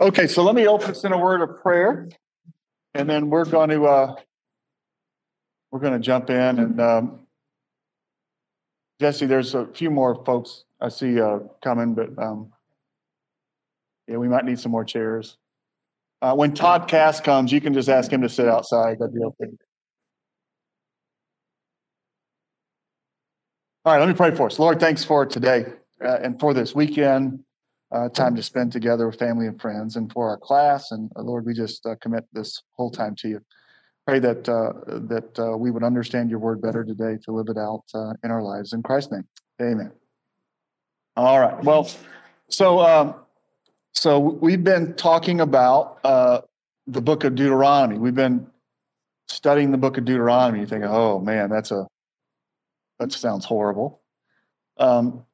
Okay, so let me open us in a word of prayer, and then we're going to uh, we're going to jump in and um, Jesse. There's a few more folks I see uh, coming, but um, yeah, we might need some more chairs. Uh, when Todd Cass comes, you can just ask him to sit outside. That'd be okay. All right, let me pray for us. Lord, thanks for today uh, and for this weekend, uh, time to spend together with family and friends, and for our class. And uh, Lord, we just uh, commit this whole time to you. Pray that uh, that uh, we would understand your word better today to live it out in our lives. In Christ's name, Amen. All right. Well, so um, so we've been talking about the book of Deuteronomy. We've been studying the book of Deuteronomy. You think, oh man, that's a that sounds horrible. Um,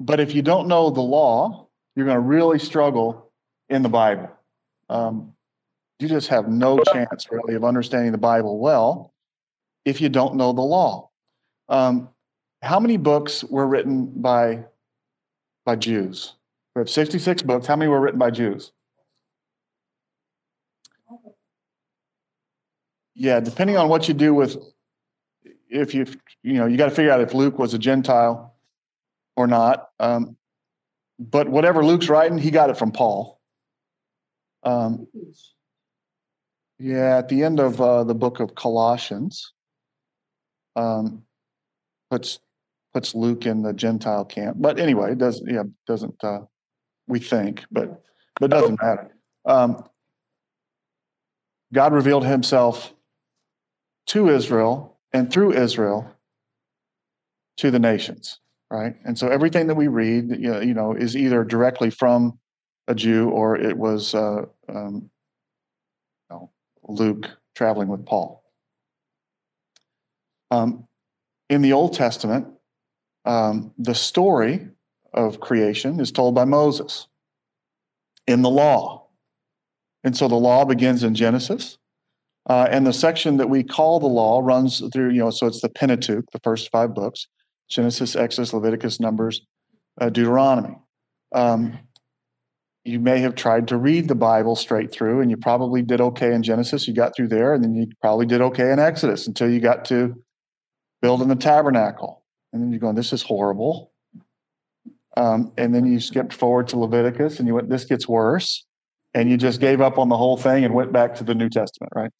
but if you don't know the law, you're going to really struggle in the Bible. Um, you just have no chance, really, of understanding the Bible well if you don't know the law. Um, how many books were written by by Jews? We have 66 books. How many were written by Jews? Yeah, depending on what you do with if you you know you got to figure out if Luke was a Gentile or not. Um, but whatever Luke's writing, he got it from Paul. Um, yeah, at the end of uh, the book of Colossians, um, puts puts Luke in the Gentile camp. But anyway, it doesn't yeah doesn't uh, we think, but but doesn't matter. Um, God revealed Himself to Israel and through Israel to the nations, right? And so everything that we read, you know, is either directly from a Jew or it was uh, um, you know, Luke traveling with Paul. Um, in the Old Testament, um, the story of creation is told by Moses in the law. And so the law begins in Genesis uh, and the section that we call the law runs through, you know, so it's the Pentateuch, the first five books Genesis, Exodus, Leviticus, Numbers, uh, Deuteronomy. Um, you may have tried to read the Bible straight through, and you probably did okay in Genesis. You got through there, and then you probably did okay in Exodus until you got to building the tabernacle. And then you're going, this is horrible. Um, and then you skipped forward to Leviticus, and you went, this gets worse and you just gave up on the whole thing and went back to the New Testament, right?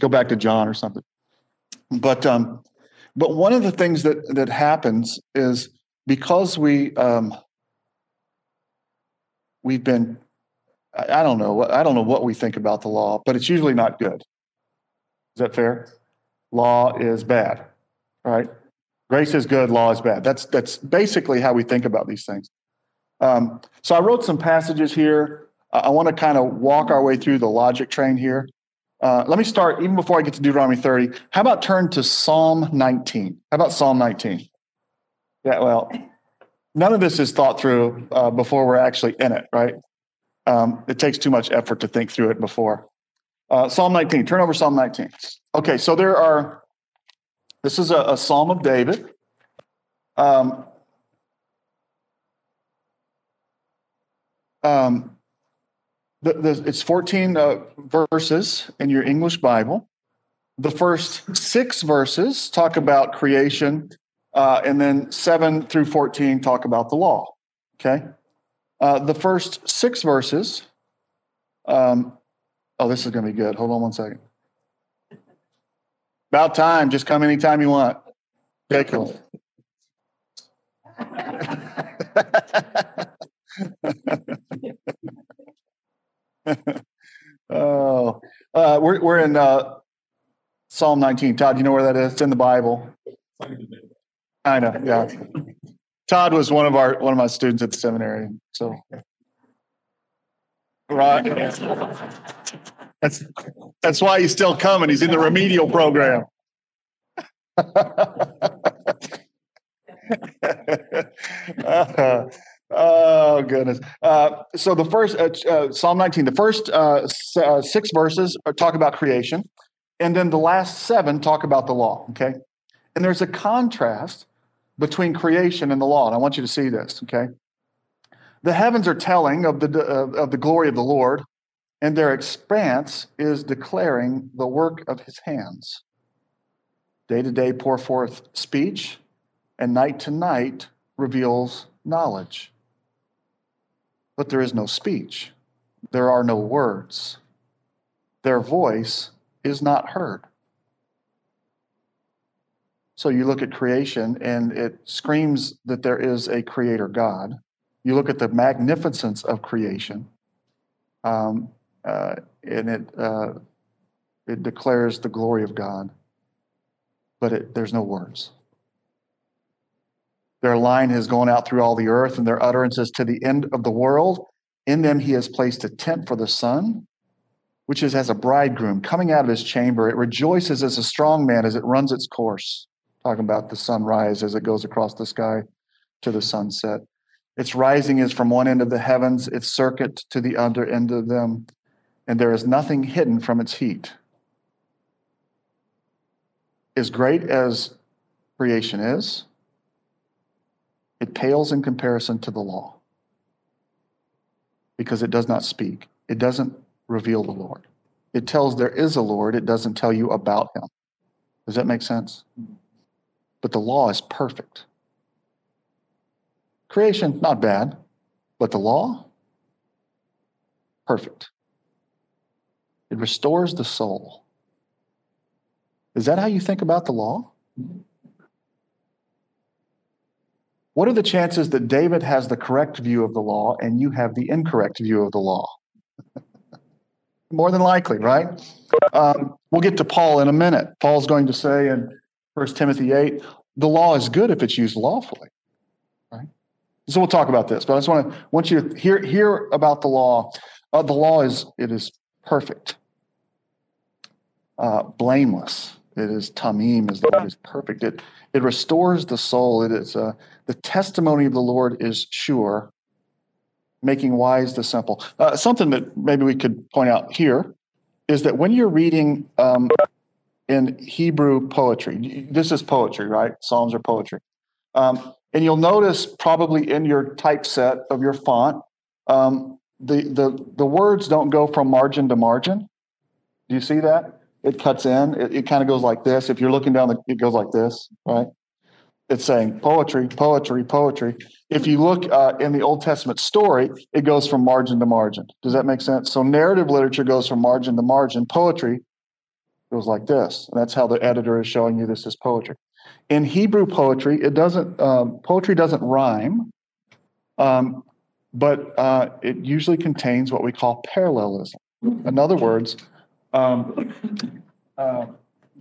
Go back to John or something. But um, but one of the things that that happens is because we um, we've been I don't know I don't know what we think about the law, but it's usually not good. Is that fair? Law is bad, right? Grace is good, law is bad. That's that's basically how we think about these things. Um, so I wrote some passages here I want to kind of walk our way through the logic train here. Uh, let me start, even before I get to Deuteronomy 30. How about turn to Psalm 19? How about Psalm 19? Yeah, well, none of this is thought through uh, before we're actually in it, right? Um, it takes too much effort to think through it before. Uh, Psalm 19, turn over Psalm 19. Okay, so there are, this is a, a Psalm of David. Um, um, the, the, it's 14 uh, verses in your English Bible. The first six verses talk about creation, uh, and then 7 through 14 talk about the law. Okay? Uh, the first six verses, um, oh, this is going to be good. Hold on one second. About time. Just come anytime you want. Okay, cool. oh, uh, we're we're in uh, Psalm 19. Todd, you know where that is? It's in the Bible. I know. Yeah. Todd was one of our one of my students at the seminary. So, right. That's that's why he's still coming. He's in the remedial program. uh, Oh goodness! Uh, so the first uh, uh, Psalm 19, the first uh, uh, six verses talk about creation, and then the last seven talk about the law. Okay, and there's a contrast between creation and the law, and I want you to see this. Okay, The heavens are telling of the, of the glory of the Lord, and their expanse is declaring the work of his hands. Day to day pour forth speech, and night to night reveals knowledge. But there is no speech, there are no words. Their voice is not heard. So you look at creation and it screams that there is a creator God. You look at the magnificence of creation, um, uh, and it, uh, it declares the glory of God, but it, there's no words. Their line has gone out through all the earth, and their utterances to the end of the world. In them he has placed a tent for the sun, which is as a bridegroom coming out of his chamber. It rejoices as a strong man as it runs its course. Talking about the sunrise as it goes across the sky to the sunset. Its rising is from one end of the heavens, its circuit to the other end of them, and there is nothing hidden from its heat. As great as creation is, it pales in comparison to the law because it does not speak. It doesn't reveal the Lord. It tells there is a Lord, it doesn't tell you about him. Does that make sense? But the law is perfect. Creation, not bad, but the law, perfect. It restores the soul. Is that how you think about the law? What are the chances that David has the correct view of the law and you have the incorrect view of the law? More than likely, right? Um, we'll get to Paul in a minute. Paul's going to say in 1 Timothy 8, the law is good if it's used lawfully. Right? So we'll talk about this, but I just want to want you to hear hear about the law. Uh, the law is it is perfect, uh, blameless. It is tamim, is it is perfect. It it restores the soul. It is uh, the testimony of the Lord is sure, making wise the simple. Uh, something that maybe we could point out here is that when you're reading um, in Hebrew poetry, this is poetry, right? Psalms are poetry. Um, and you'll notice probably in your typeset of your font, um, the, the, the words don't go from margin to margin. Do you see that? it cuts in. It, it kind of goes like this. If you're looking down, the, it goes like this, right? It's saying poetry, poetry, poetry. If you look uh, in the Old Testament story, it goes from margin to margin. Does that make sense? So narrative literature goes from margin to margin. Poetry goes like this. And that's how the editor is showing you this is poetry. In Hebrew poetry, it doesn't. Um, poetry doesn't rhyme, um, but uh, it usually contains what we call parallelism. In other words, um, uh,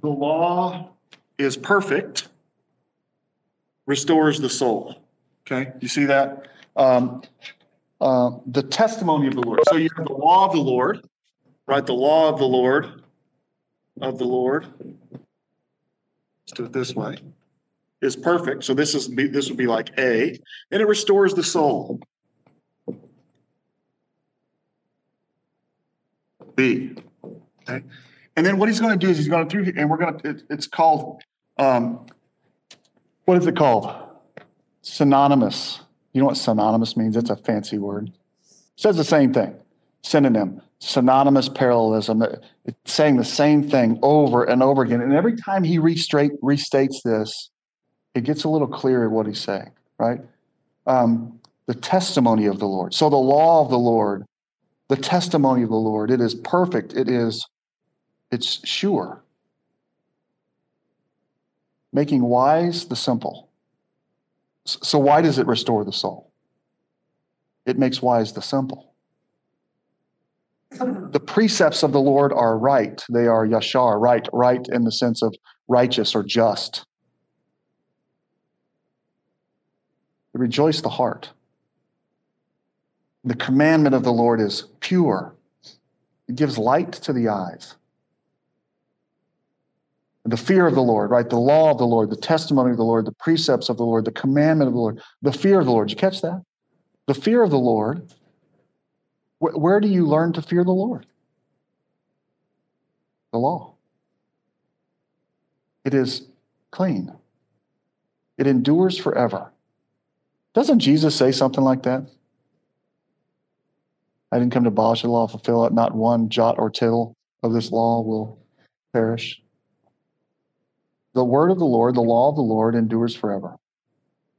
the law is perfect, restores the soul. Okay, you see that? Um, uh, the testimony of the Lord. So you have the law of the Lord, right? The law of the Lord, of the Lord. Let's do it this way. Is perfect. So this is this would be like A, and it restores the soul. B. Okay. And then what he's going to do is he's going to through, and we're going to, it, it's called, um, what is it called? Synonymous. You know what synonymous means? It's a fancy word. It says the same thing. Synonym, synonymous parallelism. It's saying the same thing over and over again. And every time he restates this, it gets a little clearer what he's saying, right? Um, the testimony of the Lord. So the law of the Lord, the testimony of the Lord, it is perfect. It is it's sure. Making wise the simple. So, why does it restore the soul? It makes wise the simple. The precepts of the Lord are right. They are yashar, right, right in the sense of righteous or just. They rejoice the heart. The commandment of the Lord is pure. It gives light to the eyes the fear of the Lord, right? The law of the Lord, the testimony of the Lord, the precepts of the Lord, the commandment of the Lord, the fear of the Lord. Did you catch that? The fear of the Lord. Where, where do you learn to fear the Lord? The law. It is clean. It endures forever. Doesn't Jesus say something like that? I didn't come to abolish the law, fulfill it. Not one jot or tittle of this law will perish. The word of the Lord, the law of the Lord endures forever.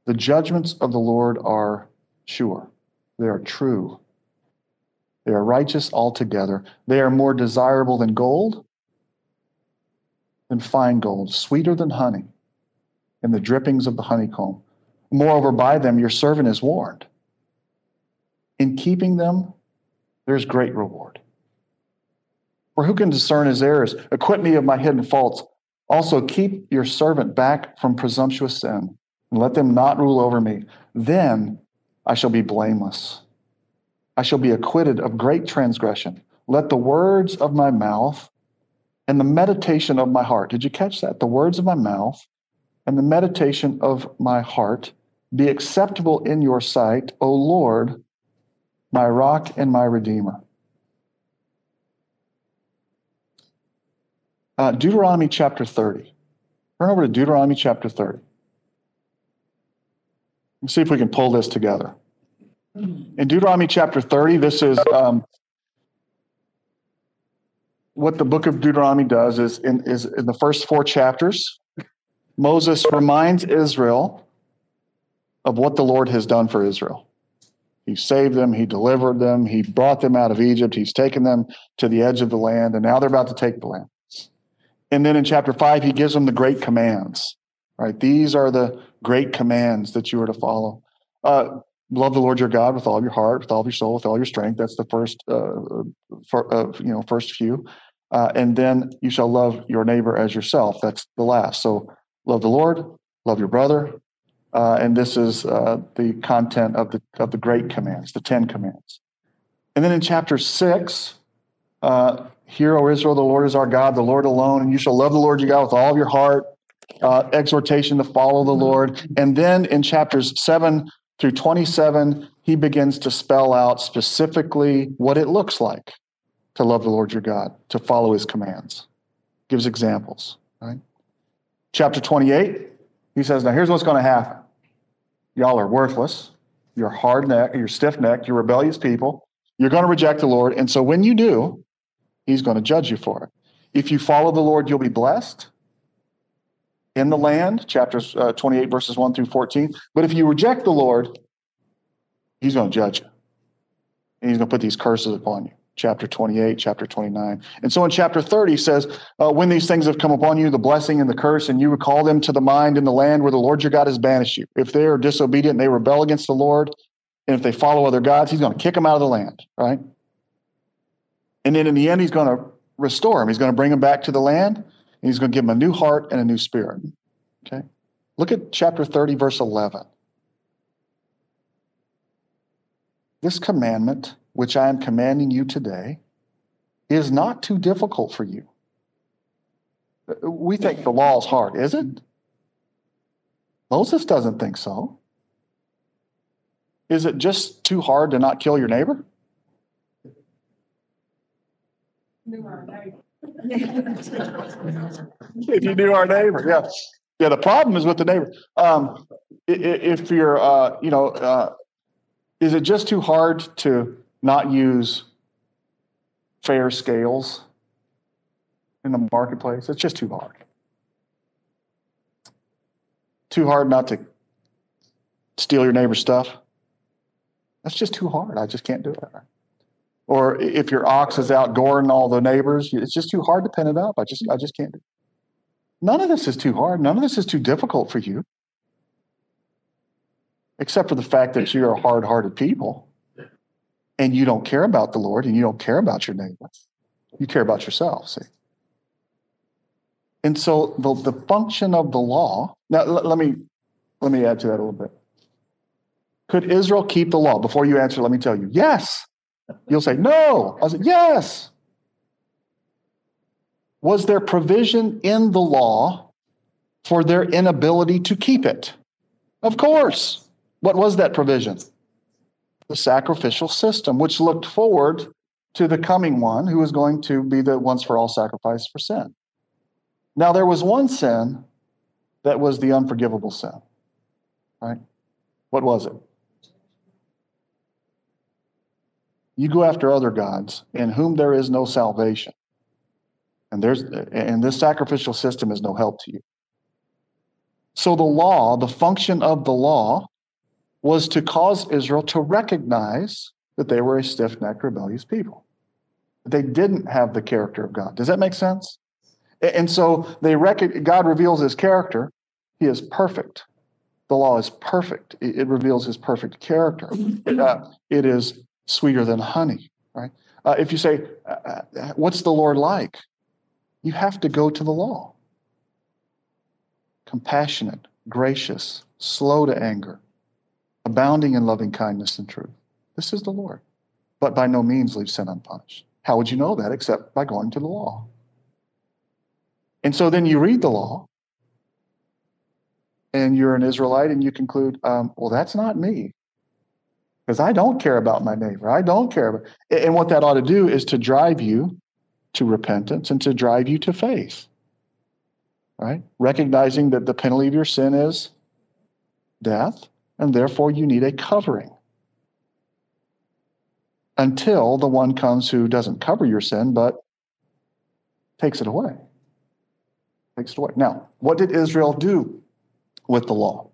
The judgments of the Lord are sure, they are true, they are righteous altogether. They are more desirable than gold, than fine gold, sweeter than honey, and the drippings of the honeycomb. Moreover, by them your servant is warned. In keeping them, there's great reward. For who can discern his errors? Acquit me of my hidden faults. Also, keep your servant back from presumptuous sin, and let them not rule over me. Then I shall be blameless. I shall be acquitted of great transgression. Let the words of my mouth and the meditation of my heart, did you catch that? The words of my mouth and the meditation of my heart be acceptable in your sight, O Lord, my rock and my redeemer. Uh, Deuteronomy chapter 30. Turn over to Deuteronomy chapter 30. Let's see if we can pull this together. In Deuteronomy chapter 30, this is um, what the book of Deuteronomy does is in, is in the first four chapters, Moses reminds Israel of what the Lord has done for Israel. He saved them, he delivered them, he brought them out of Egypt, he's taken them to the edge of the land, and now they're about to take the land. And then in chapter five, he gives them the great commands. Right? These are the great commands that you are to follow. Uh, love the Lord your God with all of your heart, with all of your soul, with all your strength. That's the first, uh, for, uh, you know, first few. Uh, and then you shall love your neighbor as yourself. That's the last. So love the Lord, love your brother, uh, and this is uh, the content of the of the great commands, the Ten Commands. And then in chapter six, hear, O Israel, the Lord is our God, the Lord alone, and you shall love the Lord your God with all of your heart. Uh, exhortation to follow the Lord. And then in chapters seven through 27, he begins to spell out specifically what it looks like to love the Lord your God, to follow his commands. Gives examples, right? Chapter 28, he says, Now here's what's going to happen. Y'all are worthless. You're hard necked, you're stiff necked, you're rebellious people. You're going to reject the Lord. And so when you do, he's going to judge you for it. If you follow the Lord, you'll be blessed in the land, chapters uh, 28, verses 1 through 14. But if you reject the Lord, he's going to judge you. And he's going to put these curses upon you. Chapter 28, chapter 29. And so in chapter 30 says, uh, When these things have come upon you, the blessing and the curse, and you recall them to the mind in the land where the Lord your God has banished you. If they are disobedient and they rebel against the Lord, and if they follow other gods, he's going to kick them out of the land, right? And then in the end, he's going to restore him. He's going to bring him back to the land, and he's going to give him a new heart and a new spirit. Okay? Look at chapter 30, verse 11. This commandment, which I am commanding you today, is not too difficult for you. We think the law is hard, is it? Moses doesn't think so. Is it just too hard to not kill your neighbor? if you knew our neighbor, yeah. Yeah, the problem is with the neighbor. Um, if you're, uh, you know, uh, is it just too hard to not use fair scales in the marketplace? It's just too hard. Too hard not to steal your neighbor's stuff. That's just too hard. I just can't do it. Or if your ox is out goring all the neighbors, it's just too hard to pin it up. I just, I just can't do. None of this is too hard. None of this is too difficult for you, except for the fact that you're a hard hearted people and you don't care about the Lord and you don't care about your neighbor. You care about yourself, see? And so the, the function of the law, now let, let me let me add to that a little bit. Could Israel keep the law? Before you answer, let me tell you, yes. You'll say, no. I said, yes. Was there provision in the law for their inability to keep it? Of course. What was that provision? The sacrificial system, which looked forward to the coming one who was going to be the once for all sacrifice for sin. Now, there was one sin that was the unforgivable sin, right? What was it? You go after other gods in whom there is no salvation. And there's and this sacrificial system is no help to you. So the law, the function of the law was to cause Israel to recognize that they were a stiff-necked rebellious people. They didn't have the character of God. Does that make sense? And so they rec- God reveals his character. He is perfect. The law is perfect. It, reveals his perfect character. Uh, it is sweeter than honey, right? Uh, if you say, uh, uh, what's the Lord like? You have to go to the law. Compassionate, gracious, slow to anger, abounding in loving kindness and truth. This is the Lord, but by no means leave sin unpunished. How would you know that except by going to the law? And so then you read the law and you're an Israelite and you conclude, um, well, that's not me because I don't care about my neighbor. I don't care about. And what that ought to do is to drive you to repentance and to drive you to faith. Right? Recognizing that the penalty of your sin is death, and therefore you need a covering until the one comes who doesn't cover your sin but takes it away. Takes it away. Now, what did Israel do with the law?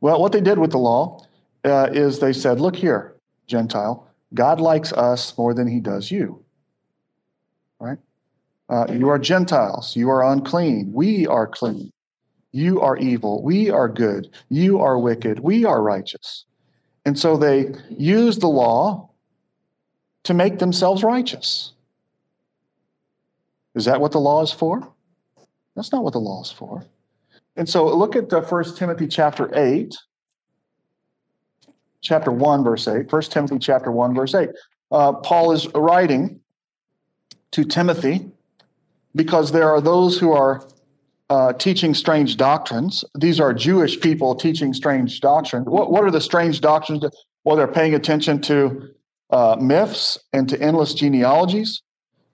Well, what they did with the law uh, is they said, Look here, Gentile, God likes us more than he does you. Right? Uh, you are Gentiles. You are unclean. We are clean. You are evil. We are good. You are wicked. We are righteous. And so they use the law to make themselves righteous. Is that what the law is for? That's not what the law is for. And so look at uh, 1 Timothy chapter 8, chapter 1, verse 8. 1 Timothy chapter 1, verse 8. Uh, Paul is writing to Timothy because there are those who are uh, teaching strange doctrines. These are Jewish people teaching strange doctrines. What, what are the strange doctrines? Well, they're paying attention to uh, myths and to endless genealogies.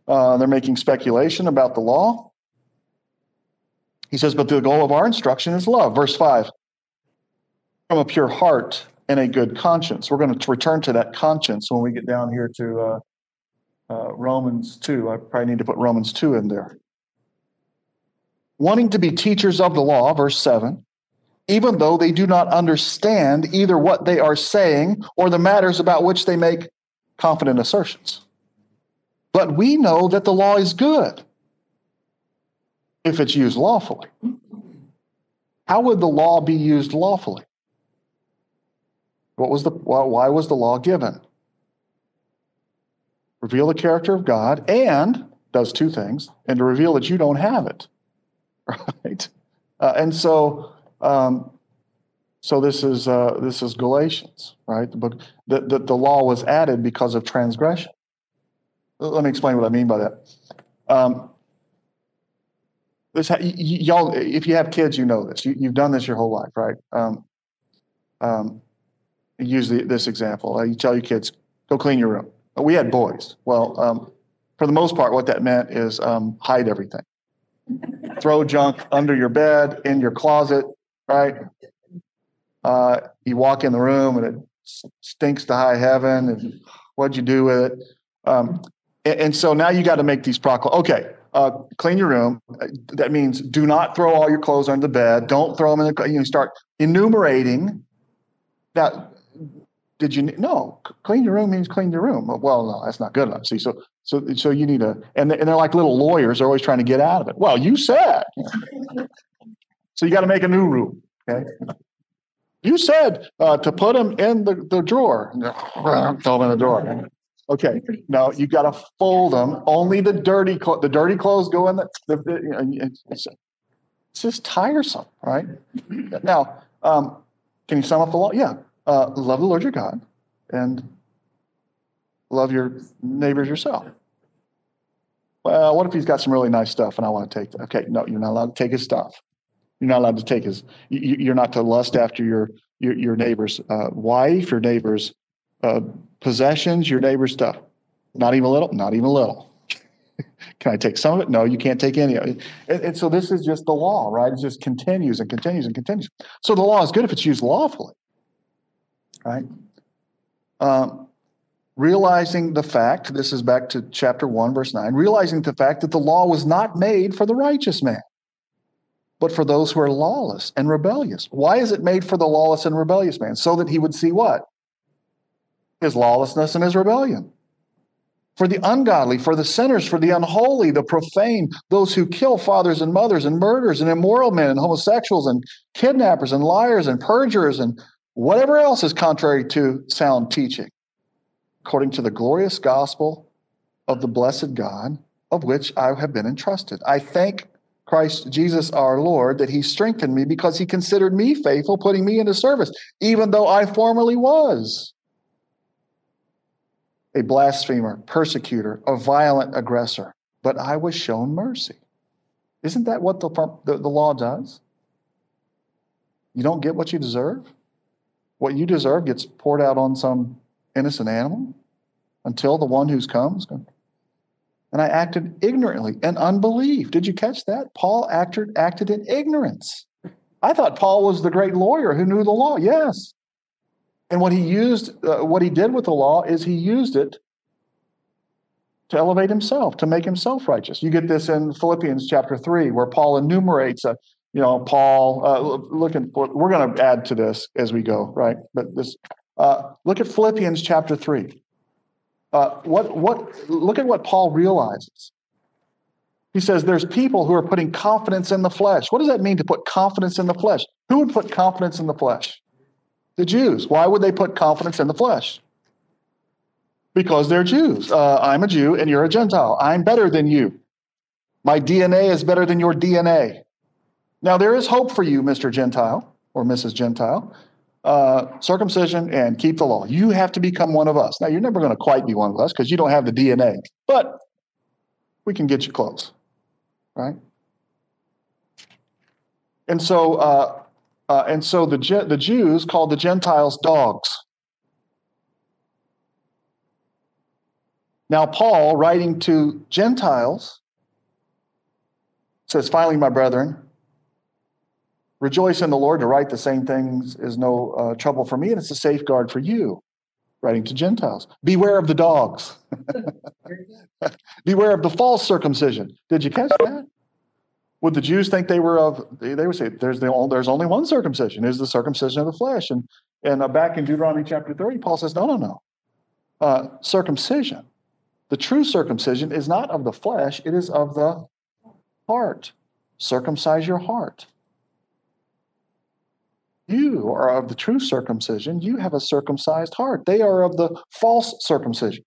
Uh, they're making speculation about the law. He says, but the goal of our instruction is love. Verse 5 from a pure heart and a good conscience. We're going to return to that conscience when we get down here to uh, uh, Romans 2. I probably need to put Romans 2 in there. Wanting to be teachers of the law, verse 7, even though they do not understand either what they are saying or the matters about which they make confident assertions. But we know that the law is good if it's used lawfully. How would the law be used lawfully? What was the why was the law given? reveal the character of God, and does two things, and to reveal that you don't have it. Right? Uh, and so, um, so this is uh, this is Galatians, right? The book that the, the law was added because of transgression. Let me explain what I mean by that. Um, this y- y'all, if you have kids, you know this. You, have done this your whole life, right? Um, um, use the, this example. Uh, you tell your kids, "Go clean your room." We had boys. Well, um, for the most part, what that meant is um, hide everything. Throw junk under your bed, in your closet, right? Uh, you walk in the room and it stinks to high heaven. And what'd you do with it? Um, and, and, so now you got to make these proclamations. Okay, uh, clean your room. That means do not throw all your clothes under the bed. Don't throw them in the. You know, start enumerating. Now, did you no clean your room means clean your room. Well no that's not good enough. See so so so you need a and, and they're like little lawyers they're always trying to get out of it. Well you said so you got to make a new rule okay? You said uh, to put them in the, the drawer. Throw them in the drawer. Okay no you got to fold them only the dirty clothes the dirty clothes go in the, the, the it's, it's just tiresome right? Now um, can you sum up the law? Yeah uh, love the Lord your God and love your neighbors yourself. Well, what if he's got some really nice stuff and I want to take that? Okay, no, you're not allowed to take his stuff. You're not allowed to take his. You're not to lust after your your, your neighbor's uh, wife, your neighbor's uh, possessions, your neighbor's stuff. Not even a little. Not even a little. Can I take some of it? No, you can't take any of it. And, and so this is just the law, right? It just continues and continues and continues. So the law is good if it's used lawfully right? Um, realizing the fact, this is back to chapter 1, verse 9, realizing the fact that the law was not made for the righteous man, but for those who are lawless and rebellious. Why is it made for the lawless and rebellious man? So that he would see what? His lawlessness and his rebellion. For the ungodly, for the sinners, for the unholy, the profane, those who kill fathers and mothers, and murderers, and immoral men, and homosexuals, and kidnappers, and liars, and perjurers, and whatever else is contrary to sound teaching according to the glorious gospel of the blessed God, of which I have been entrusted. I thank Christ Jesus our Lord that he strengthened me because he considered me faithful, putting me into service, even though I formerly was a blasphemer, persecutor, a violent aggressor. But I was shown mercy. Isn't that what the, the, the law does? You don't get what you deserve. What you deserve gets poured out on some innocent animal until the one who's come is come. And I acted ignorantly and unbelief. Did you catch that? Paul acted, acted in ignorance. I thought Paul was the great lawyer who knew the law. Yes. And what he used, uh, what he did with the law is he used it to elevate himself, to make himself righteous. You get this in Philippians chapter 3, where Paul enumerates, a, you know, Paul, uh, looking for, we're going to add to this as we go, right? But this, uh, look at Philippians chapter 3. Uh, what, what, look at what Paul realizes. He says there's people who are putting confidence in the flesh. What does that mean to put confidence in the flesh? Who would put confidence in the flesh? The Jews. Why would they put confidence in the flesh? Because they're Jews. Uh, I'm a Jew and you're a Gentile. I'm better than you. My DNA is better than your DNA. Now, there is hope for you, Mr. Gentile or Mrs. Gentile uh, circumcision and keep the law. You have to become one of us. Now, you're never going to quite be one of us because you don't have the DNA, but we can get you close, right? And so, uh, uh, and so the the Jews called the Gentiles dogs. Now, Paul, writing to Gentiles, says, "Finally, my brethren." Rejoice in the Lord. To write the same things is no uh, trouble for me, and it's a safeguard for you. Writing to Gentiles. Beware of the dogs. Beware of the false circumcision. Did you catch that? Would the Jews think they were of? They, would say, "There's the there's only one circumcision. Is the circumcision of the flesh?" And and uh, back in Deuteronomy chapter thirty, Paul says, "No, no, no. Uh, circumcision, the true circumcision, is not of the flesh; it is of the heart. Circumcise your heart." You are of the true circumcision. You have a circumcised heart. They are of the false circumcision.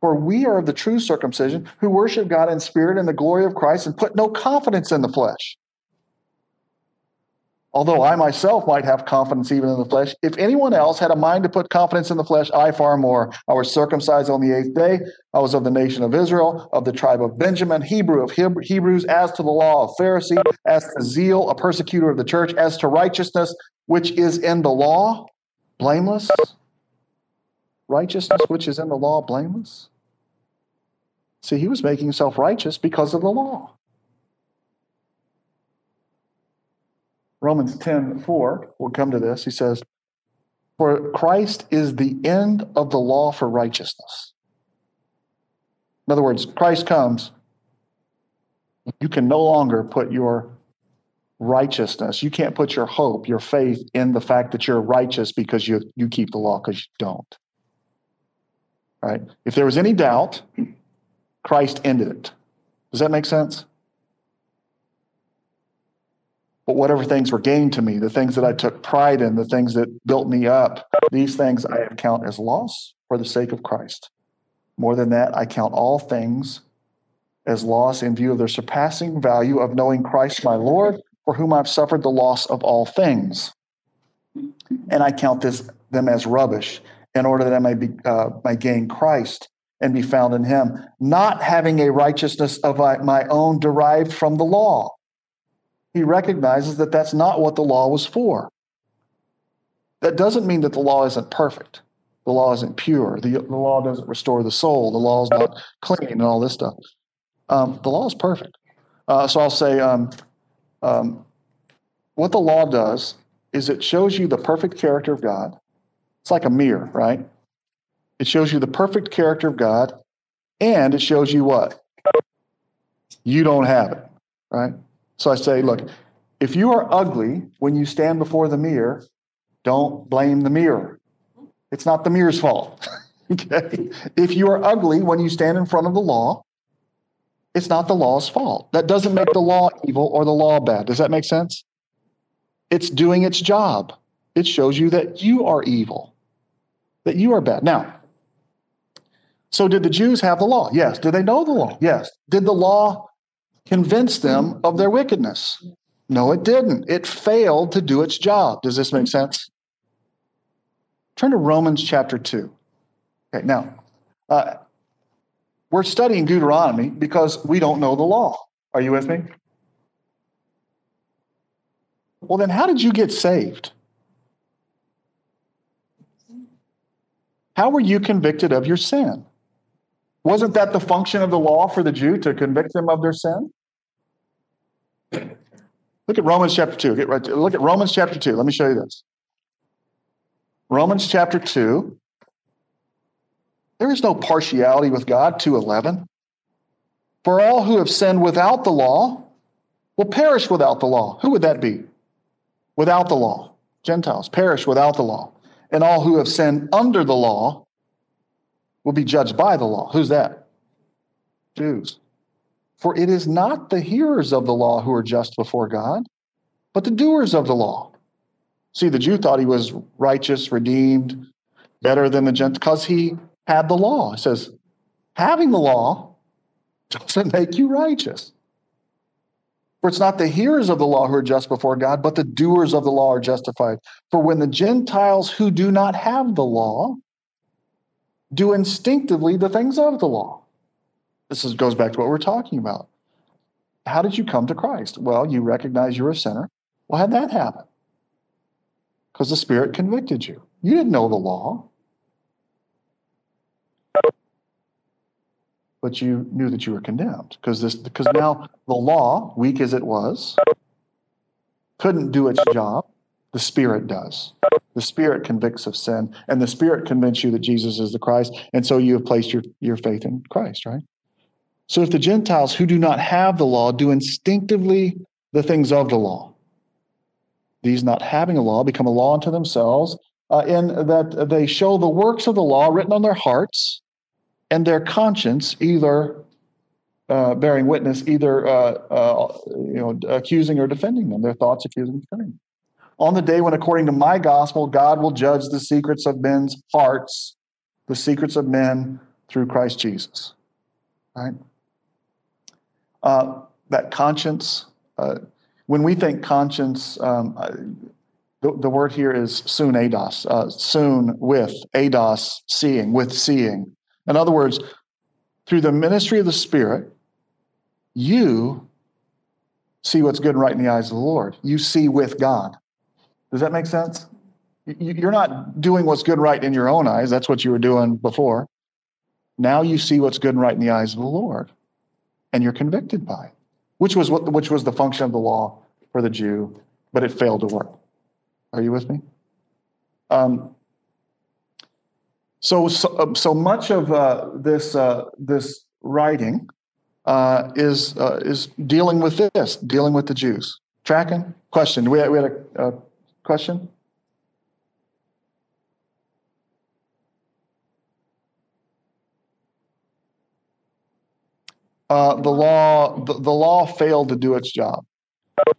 For we are of the true circumcision who worship God in spirit and the glory of Christ and put no confidence in the flesh. Although I myself might have confidence even in the flesh, if anyone else had a mind to put confidence in the flesh, I far more. I was circumcised on the eighth day. I was of the nation of Israel, of the tribe of Benjamin, Hebrew of Hebrews, as to the law of Pharisee, as to zeal, a persecutor of the church, as to righteousness, which is in the law, blameless. Righteousness, which is in the law, blameless. See, he was making himself righteous because of the law. Romans 10 4, we'll come to this. He says, For Christ is the end of the law for righteousness. In other words, Christ comes, you can no longer put your righteousness, you can't put your hope, your faith in the fact that you're righteous because you, you keep the law because you don't. Right? If there was any doubt, Christ ended it. Does that make sense? But whatever things were gained to me, the things that I took pride in, the things that built me up, these things I have count as loss for the sake of Christ. More than that, I count all things as loss in view of their surpassing value of knowing Christ my Lord, for whom I've suffered the loss of all things. And I count this, them as rubbish in order that I may, be, uh, may gain Christ and be found in him, not having a righteousness of my own derived from the law he recognizes that that's not what the law was for. That doesn't mean that the law isn't perfect. The law isn't pure. The, the law doesn't restore the soul. The law is not clean and all this stuff. Um, the law is perfect. Uh, so I'll say um, um, what the law does is it shows you the perfect character of God. It's like a mirror, right? It shows you the perfect character of God, and it shows you what? You don't have it, right? So I say, look, if you are ugly when you stand before the mirror, don't blame the mirror. It's not the mirror's fault. okay? If you are ugly when you stand in front of the law, it's not the law's fault. That doesn't make the law evil or the law bad. Does that make sense? It's doing its job. It shows you that you are evil, that you are bad. Now, so did the Jews have the law? Yes. Did they know the law? Yes. Did the law convince them of their wickedness? No, it didn't. It failed to do its job. Does this make sense? Turn to Romans chapter 2. Okay, now, uh, we're studying Deuteronomy because we don't know the law. Are you with me? Well, then, how did you get saved? How were you convicted of your sin? Wasn't that the function of the law for the Jew to convict them of their sin? Look at Romans chapter 2. Get right to, look at Romans chapter 2. Let me show you this. Romans chapter 2. There is no partiality with God, 211. For all who have sinned without the law will perish without the law. Who would that be? Without the law. Gentiles perish without the law. And all who have sinned under the law will be judged by the law. Who's that? Jews. For it is not the hearers of the law who are just before God, but the doers of the law. See, the Jew thought he was righteous, redeemed, better than the Gentile because he had the law. It says, having the law doesn't make you righteous. For it's not the hearers of the law who are just before God, but the doers of the law are justified. For when the Gentiles who do not have the law do instinctively the things of the law. This is, goes back to what we're talking about. How did you come to Christ? Well, you recognize you're a sinner. Well, how'd that happen? Because the Spirit convicted you. You didn't know the law, but you knew that you were condemned because this because now the law, weak as it was, couldn't do its job. The Spirit does. The Spirit convicts of sin, and the Spirit convinces you that Jesus is the Christ, and so you have placed your, your faith in Christ, right? So if the Gentiles who do not have the law do instinctively the things of the law, these not having a law become a law unto themselves, uh, in that they show the works of the law written on their hearts, and their conscience either uh, bearing witness, either uh, uh you know accusing or defending them. Their thoughts accusing and defending. Them on the day when, according to my gospel, God will judge the secrets of men's hearts, the secrets of men through Christ Jesus. Right? Uh, that conscience, uh, when we think conscience, um, the, the, word here is soon ados, uh, soon with, ados, seeing, with seeing. In other words, through the ministry of the Spirit, you see what's good and right in the eyes of the Lord. You see with God. Does that make sense? You're not doing what's good and right in your own eyes. That's what you were doing before. Now you see what's good and right in the eyes of the Lord, and you're convicted by it, which was what, which was the function of the law for the Jew, but it failed to work. Are you with me? Um, so, so, um, so much of uh, this uh, this writing uh, is uh, is dealing with this, dealing with the Jews. Tracking? Question? We had, we had a, a Question? Uh, the law the, the law failed to do its job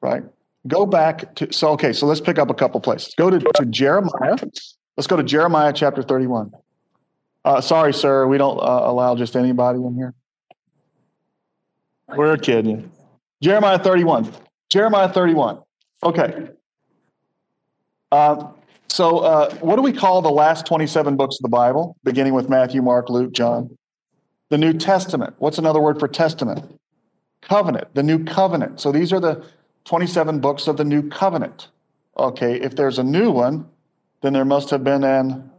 right? Go back to so okay so let's pick up a couple places. Go to, to jeremiah. Let's go to jeremiah chapter 31 uh, sorry sir we don't uh, allow just anybody in here. We're kidding. Jeremiah 31 jeremiah 31 okay. Uh, so, uh, what do we call the last 27 books of the Bible, beginning with Matthew, Mark, Luke, John? The New Testament. What's another word for testament? Covenant, the New Covenant. So, these are the 27 books of the New Covenant. Okay, if there's a new one, then there must have been an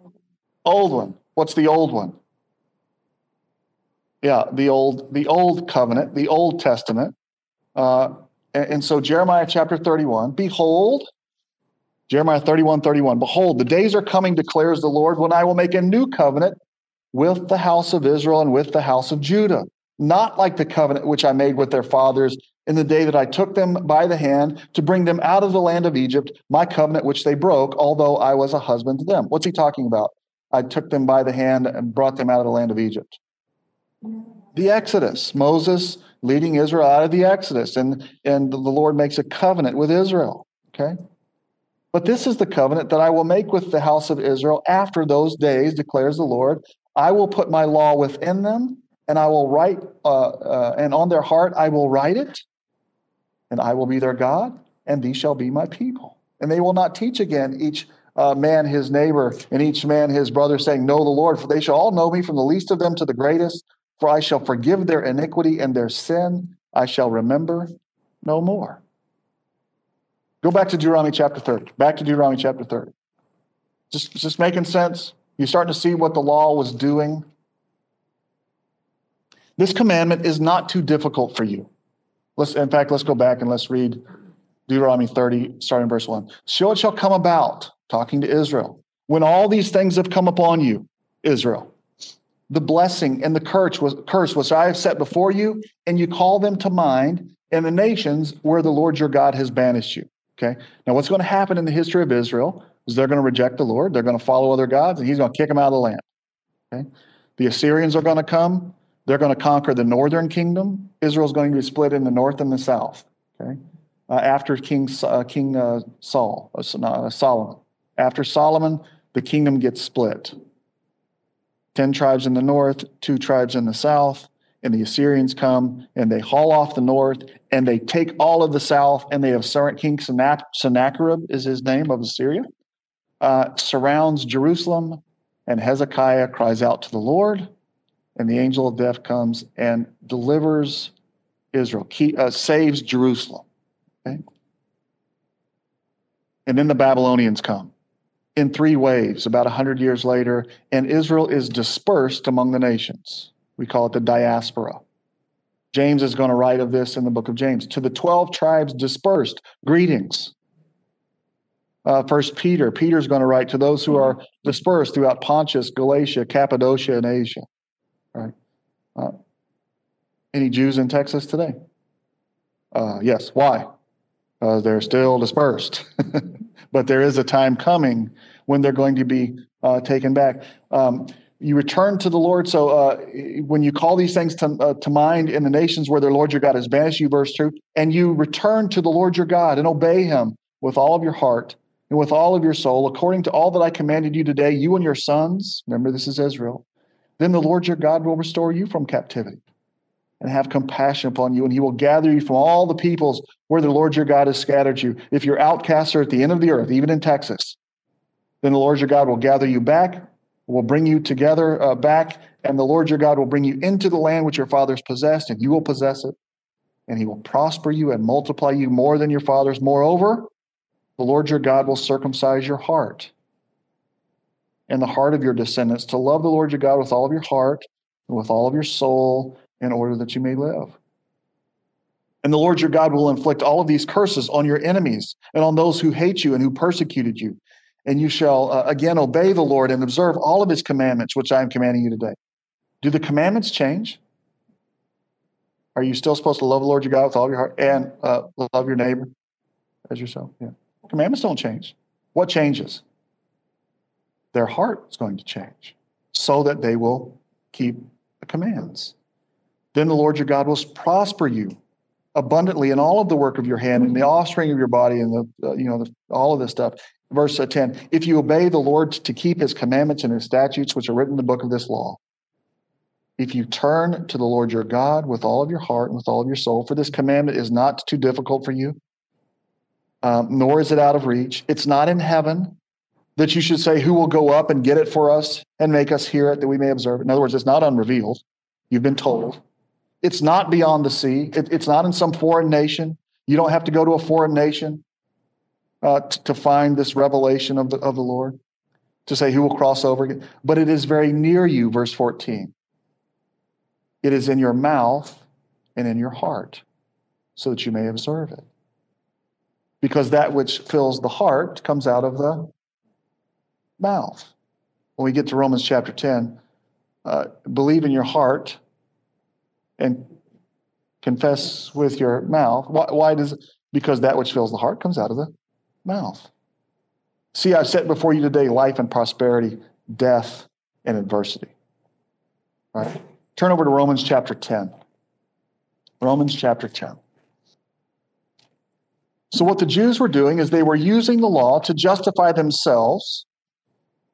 old one. What's the old one? Yeah, the old, the old covenant, the Old Testament. Uh, and, and so Jeremiah chapter 31, behold, Jeremiah 31 31. Behold, the days are coming, declares the Lord, when I will make a new covenant with the house of Israel and with the house of Judah, not like the covenant which I made with their fathers in the day that I took them by the hand to bring them out of the land of Egypt, my covenant which they broke, although I was a husband to them. What's he talking about? I took them by the hand and brought them out of the land of Egypt. The Exodus, Moses leading Israel out of the Exodus, and, and the Lord makes a covenant with Israel. Okay? But this is the covenant that I will make with the house of Israel after those days, declares the Lord. I will put my law within them, and I will write, uh, uh, and on their heart I will write it, and I will be their God, and these shall be my people. And they will not teach again each uh, man his neighbor, and each man his brother, saying, Know the Lord, for they shall all know me from the least of them to the greatest. For I shall forgive their iniquity and their sin I shall remember no more. Go back to Deuteronomy chapter 30. Back to Deuteronomy chapter 30. Just, just making sense? You starting to see what the law was doing? This commandment is not too difficult for you. Let's, in fact, let's go back and let's read Deuteronomy 30, starting verse 1. So it shall come about, talking to Israel, when all these things have come upon you, Israel, the blessing and the curse was curse which I have set before you, and you call them to mind in the nations where the Lord your God has banished you. Okay. Now, what's going to happen in the history of Israel is they're going to reject the Lord. They're going to follow other gods, and He's going to kick them out of the land. Okay. The Assyrians are going to come. They're going to conquer the northern kingdom. Israel's going to be split in the north and the south. Okay. Uh, after King uh, King uh, Saul, uh, uh, Solomon. After Solomon, the kingdom gets split. Ten tribes in the north, two tribes in the south and the Assyrians come and they haul off the north and they take all of the south and they have King Sennacherib is his name of Assyria, uh, surrounds Jerusalem and Hezekiah cries out to the Lord and the angel of death comes and delivers Israel, uh, saves Jerusalem. Okay? And then the Babylonians come in three waves about 100 years later, and Israel is dispersed among the nations. We call it the diaspora. James is going to write of this in the book of James. To the 12 tribes dispersed, greetings. Uh, First Peter, Peter's going to write to those who are dispersed throughout Pontus, Galatia, Cappadocia, and Asia. Right? Uh, any Jews in Texas today? Uh, yes. Why? Uh, they're still dispersed. but there is a time coming when they're going to be uh, taken back. Um, you return to the Lord. So uh, when you call these things to, uh, to mind in the nations where their Lord your God has banished you, verse 2, and you return to the Lord your God and obey him with all of your heart and with all of your soul, according to all that I commanded you today, you and your sons, remember this is Israel, then the Lord your God will restore you from captivity and have compassion upon you, and he will gather you from all the peoples where the Lord your God has scattered you. If you're outcasts are at the end of the earth, even in Texas, then the Lord your God will gather you back will bring you together uh, back, and the Lord your God will bring you into the land which your fathers possessed, and you will possess it, and he will prosper you and multiply you more than your fathers. Moreover, the Lord your God will circumcise your heart and the heart of your descendants to love the Lord your God with all of your heart and with all of your soul in order that you may live. And the Lord your God will inflict all of these curses on your enemies and on those who hate you and who persecuted you and you shall uh, again obey the Lord and observe all of his commandments, which I am commanding you today. Do the commandments change? Are you still supposed to love the Lord your God with all your heart and uh, love your neighbor as yourself? Yeah. Commandments don't change. What changes? Their heart is going to change so that they will keep the commands. Then the Lord your God will prosper you abundantly in all of the work of your hand and the offspring of your body and the uh, you know the, all of this stuff verse 10 if you obey the lord to keep his commandments and his statutes which are written in the book of this law if you turn to the lord your god with all of your heart and with all of your soul for this commandment is not too difficult for you um, nor is it out of reach it's not in heaven that you should say who will go up and get it for us and make us hear it that we may observe it in other words it's not unrevealed you've been told it's not beyond the sea it, it's not in some foreign nation you don't have to go to a foreign nation uh, t- to find this revelation of the, of the Lord, to say who will cross over. But it is very near you, verse 14. It is in your mouth and in your heart, so that you may observe it. Because that which fills the heart comes out of the mouth. When we get to Romans chapter 10, uh, believe in your heart and confess with your mouth. Why, why does because that which fills the heart comes out of the mouth. See, I've set before you today life and prosperity, death and adversity. Right? Turn over to Romans chapter 10. Romans chapter 10. So, what the Jews were doing is they were using the law to justify themselves,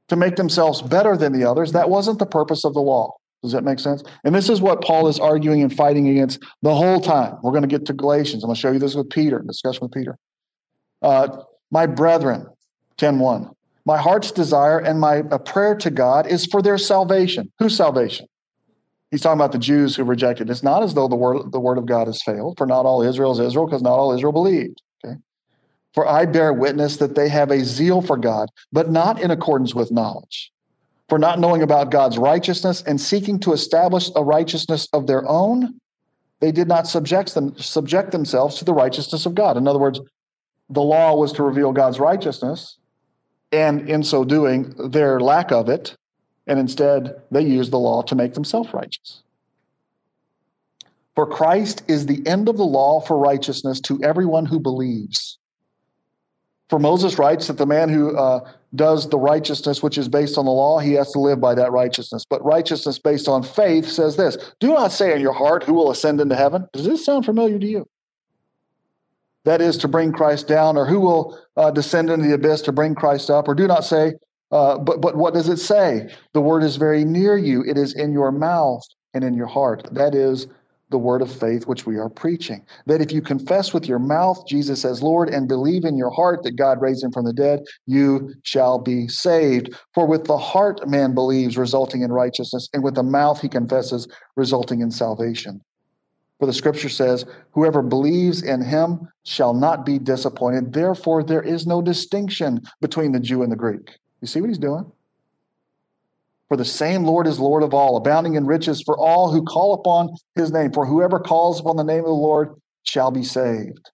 to make themselves better than the others. That wasn't the purpose of the law. Does that make sense? And this is what Paul is arguing and fighting against the whole time. We're going to get to Galatians. I'm going to show you this with Peter, discussion with Peter. Uh, my brethren, 10.1, my heart's desire and my a prayer to God is for their salvation. Whose salvation? He's talking about the Jews who rejected. It. It's not as though the word, the word of God has failed, for not all Israel is Israel, because not all Israel believed. For I bear witness that they have a zeal for God, but not in accordance with knowledge for not knowing about God's righteousness and seeking to establish a righteousness of their own, they did not subject, them, subject themselves to the righteousness of God. In other words, the law was to reveal God's righteousness, and in so doing, their lack of it, and instead they used the law to make themselves righteous. For Christ is the end of the law for righteousness to everyone who believes. For Moses writes that the man who uh, does the righteousness which is based on the law, he has to live by that righteousness. But righteousness based on faith says this Do not say in your heart, Who will ascend into heaven? Does this sound familiar to you? That is to bring Christ down, or who will uh, descend into the abyss to bring Christ up? Or do not say, uh, but, but what does it say? The word is very near you, it is in your mouth and in your heart. That is the word of faith which we are preaching. That if you confess with your mouth Jesus as Lord and believe in your heart that God raised him from the dead, you shall be saved. For with the heart man believes, resulting in righteousness, and with the mouth he confesses, resulting in salvation. For the scripture says, Whoever believes in him shall not be disappointed. Therefore, there is no distinction between the Jew and the Greek. You see what he's doing? For the same Lord is Lord of all, abounding in riches for all who call upon his name. For whoever calls upon the name of the Lord shall be saved.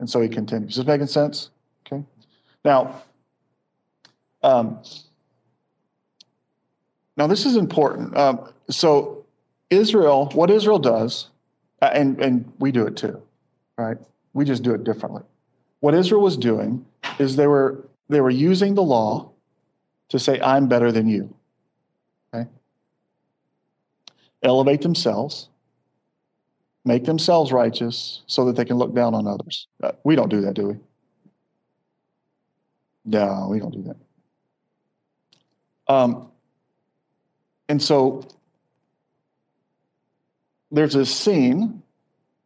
And so he continues. Is this making sense? Okay. Now, um, now this is important. Um, so Israel, what Israel does, uh, and and we do it too, right? We just do it differently. What Israel was doing is they were they were using the law to say, "I'm better than you." Elevate themselves, make themselves righteous so that they can look down on others. Uh, we don't do that, do we? No, we don't do that. Um, and so there's a scene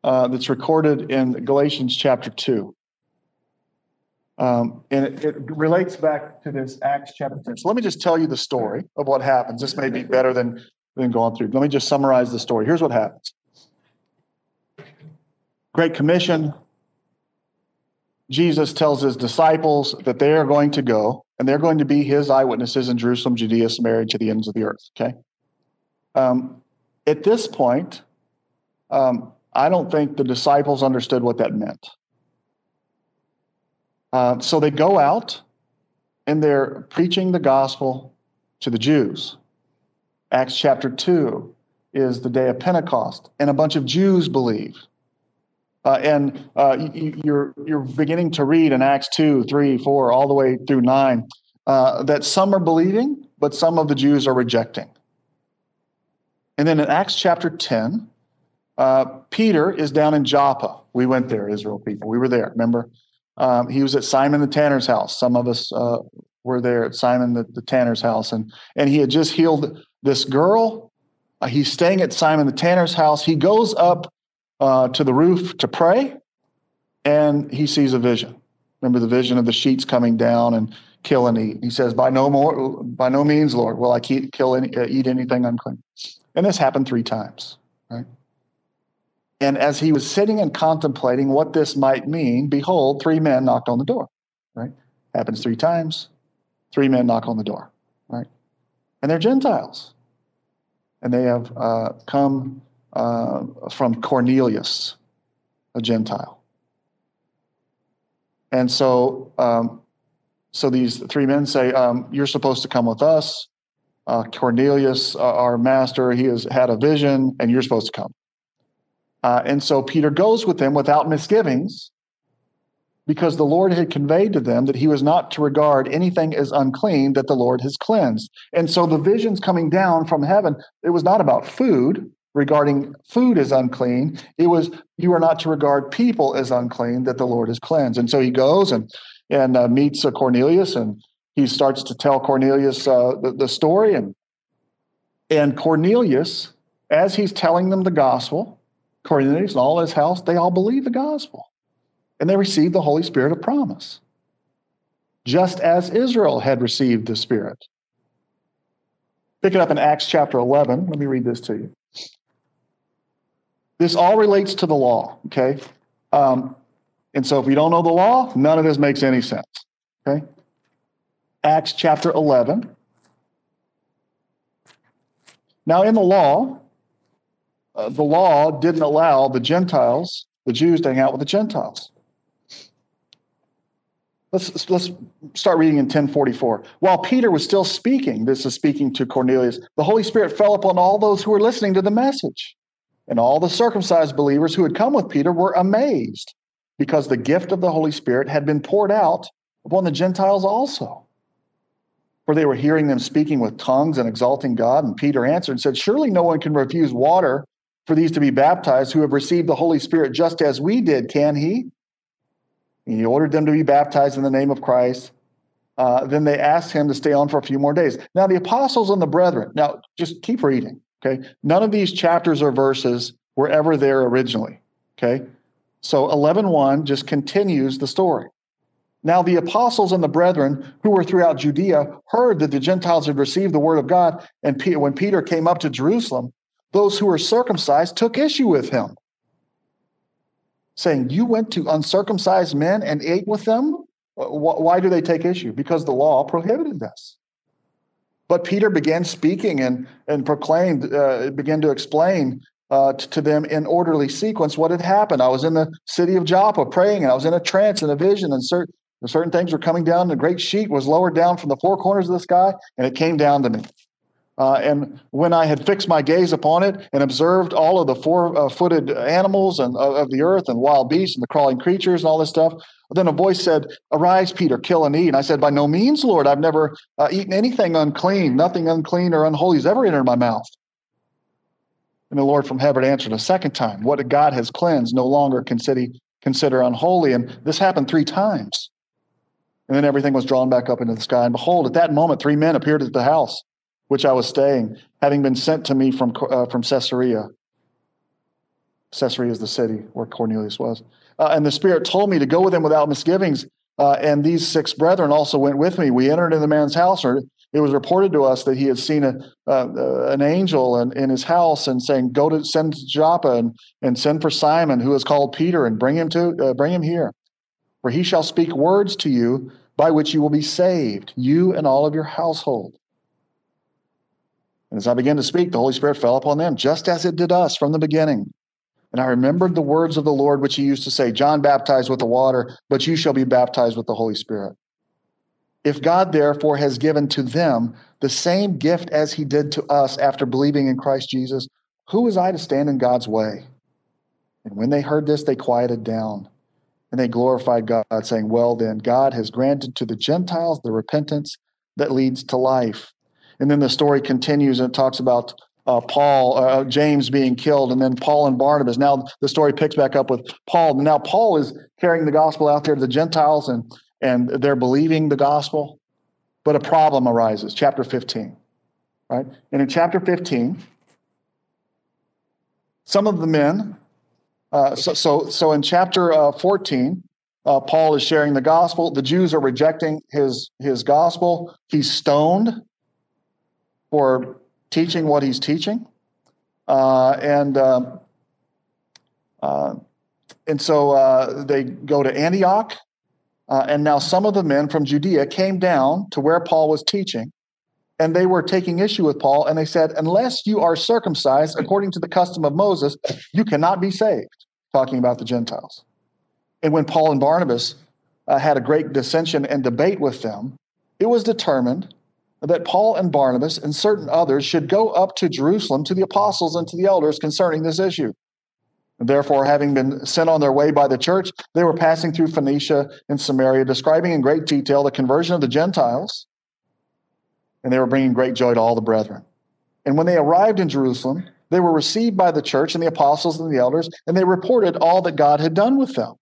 uh, that's recorded in Galatians chapter 2. Um, and it, it, relates back to this Acts chapter 10. So let me just tell you the story of what happens. This may be better than been going through. Let me just summarize the story. Here's what happens Great Commission. Jesus tells his disciples that they are going to go and they're going to be his eyewitnesses in Jerusalem, Judea, Samaria, to the ends of the earth. Okay. Um, at this point, um, I don't think the disciples understood what that meant. Uh, so they go out and they're preaching the gospel to the Jews. Acts chapter 2 is the day of Pentecost, and a bunch of Jews believe. Uh, and uh, you, you're, you're beginning to read in Acts 2, 3, 4, all the way through 9, uh, that some are believing, but some of the Jews are rejecting. And then in Acts chapter 10, uh, Peter is down in Joppa. We went there, Israel people. We were there, remember? Um, he was at Simon the Tanner's house. Some of us uh, were there at Simon the, the Tanner's house, and, and he had just healed this girl. Uh, he's staying at Simon the Tanner's house. He goes up uh, to the roof to pray, and he sees a vision. Remember the vision of the sheets coming down and kill and eat. He says, "By no more, by no means, Lord, will I keep, kill any, uh, eat anything unclean." And this happened three times, right? And as he was sitting and contemplating what this might mean, behold, three men knocked on the door. Right? Happens three times. Three men knock on the door. Right? And they're Gentiles. And they have uh, come uh, from Cornelius, a Gentile. And so, um, so these three men say, um, You're supposed to come with us. uh, Cornelius, uh, our master, he has had a vision, and you're supposed to come. Uh, and so Peter goes with them without misgivings because the Lord had conveyed to them that he was not to regard anything as unclean that the Lord has cleansed. And so the visions coming down from heaven, it was not about food, regarding food as unclean. It was, you are not to regard people as unclean that the Lord has cleansed. And so he goes and, and uh, meets uh, Cornelius and he starts to tell Cornelius uh, the, the story. And, and Cornelius, as he's telling them the gospel, Cornelius and all his house, they all believe the gospel and they received the Holy Spirit of promise, just as Israel had received the Spirit. Pick it up in Acts chapter 11. Let me read this to you. This all relates to the law, okay? Um, and so if you don't know the law, none of this makes any sense, okay? Acts chapter 11. Now, in the law, uh, the law didn't allow the Gentiles, the Jews, to hang out with the Gentiles. Let's, let's start reading in 1044. While Peter was still speaking, this is speaking to Cornelius, the Holy Spirit fell upon all those who were listening to the message. And all the circumcised believers who had come with Peter were amazed because the gift of the Holy Spirit had been poured out upon the Gentiles also. For they were hearing them speaking with tongues and exalting God. And Peter answered and said, Surely no one can refuse water for these to be baptized who have received the Holy Spirit just as we did, can he? He ordered them to be baptized in the name of Christ. Uh, then they asked him to stay on for a few more days. Now, the apostles and the brethren, now just keep reading, okay? None of these chapters or verses were ever there originally, okay? So 11.1 just continues the story. Now, the apostles and the brethren who were throughout Judea heard that the Gentiles had received the word of God. And when Peter came up to Jerusalem, those who were circumcised took issue with him saying, You went to uncircumcised men and ate with them? Why do they take issue? Because the law prohibited this. But Peter began speaking and, and proclaimed, uh, began to explain uh, to them in orderly sequence what had happened. I was in the city of Joppa praying, and I was in a trance and a vision, and certain, certain things were coming down. And a great sheet was lowered down from the four corners of the sky, and it came down to me. Uh, and when I had fixed my gaze upon it and observed all of the four uh, footed animals and uh, of the earth and wild beasts and the crawling creatures and all this stuff, then a voice said, Arise, Peter, kill and eat. And I said, By no means, Lord. I've never uh, eaten anything unclean. Nothing unclean or unholy has ever entered my mouth. And the Lord from heaven answered a second time, What God has cleansed, no longer consider, consider unholy. And this happened three times. And then everything was drawn back up into the sky. And behold, at that moment, three men appeared at the house which I was staying, having been sent to me from, uh, from Caesarea. Caesarea is the city where Cornelius was. Uh, and the Spirit told me to go with him without misgivings. Uh, and these six brethren also went with me. We entered in the man's house, or it was reported to us that he had seen a, uh, an angel in, in his house and saying, "Go to send Joppa and, and send for Simon, who is called Peter, and bring him to uh, bring him here, for he shall speak words to you by which you will be saved, you and all of your household." And as I began to speak, the Holy Spirit fell upon them, just as it did us from the beginning. And I remembered the words of the Lord, which he used to say, John baptized with the water, but you shall be baptized with the Holy Spirit. If God therefore has given to them the same gift as he did to us after believing in Christ Jesus, who was I to stand in God's way? And when they heard this, they quieted down and they glorified God, saying, Well, then, God has granted to the Gentiles the repentance that leads to life. And then the story continues and it talks about uh, Paul, uh, James being killed, and then Paul and Barnabas. Now the story picks back up with Paul. Now Paul is carrying the gospel out there to the Gentiles, and and they're believing the gospel, but a problem arises. Chapter fifteen, right? And in chapter fifteen, some of the men. Uh, so, so so in chapter uh, fourteen, uh, Paul is sharing the gospel. The Jews are rejecting his his gospel. He's stoned for teaching what he's teaching. Uh, and uh, uh, and so uh, they go to Antioch. Uh, and now some of the men from Judea came down to where Paul was teaching, and they were taking issue with Paul. And they said, Unless you are circumcised according to the custom of Moses, you cannot be saved, talking about the Gentiles. And when Paul and Barnabas uh, had a great dissension and debate with them, it was determined that Paul and Barnabas and certain others should go up to Jerusalem to the apostles and to the elders concerning this issue. Therefore, having been sent on their way by the church, they were passing through Phoenicia and Samaria, describing in great detail the conversion of the Gentiles, and they were bringing great joy to all the brethren. And when they arrived in Jerusalem, they were received by the church and the apostles and the elders, and they reported all that God had done with them.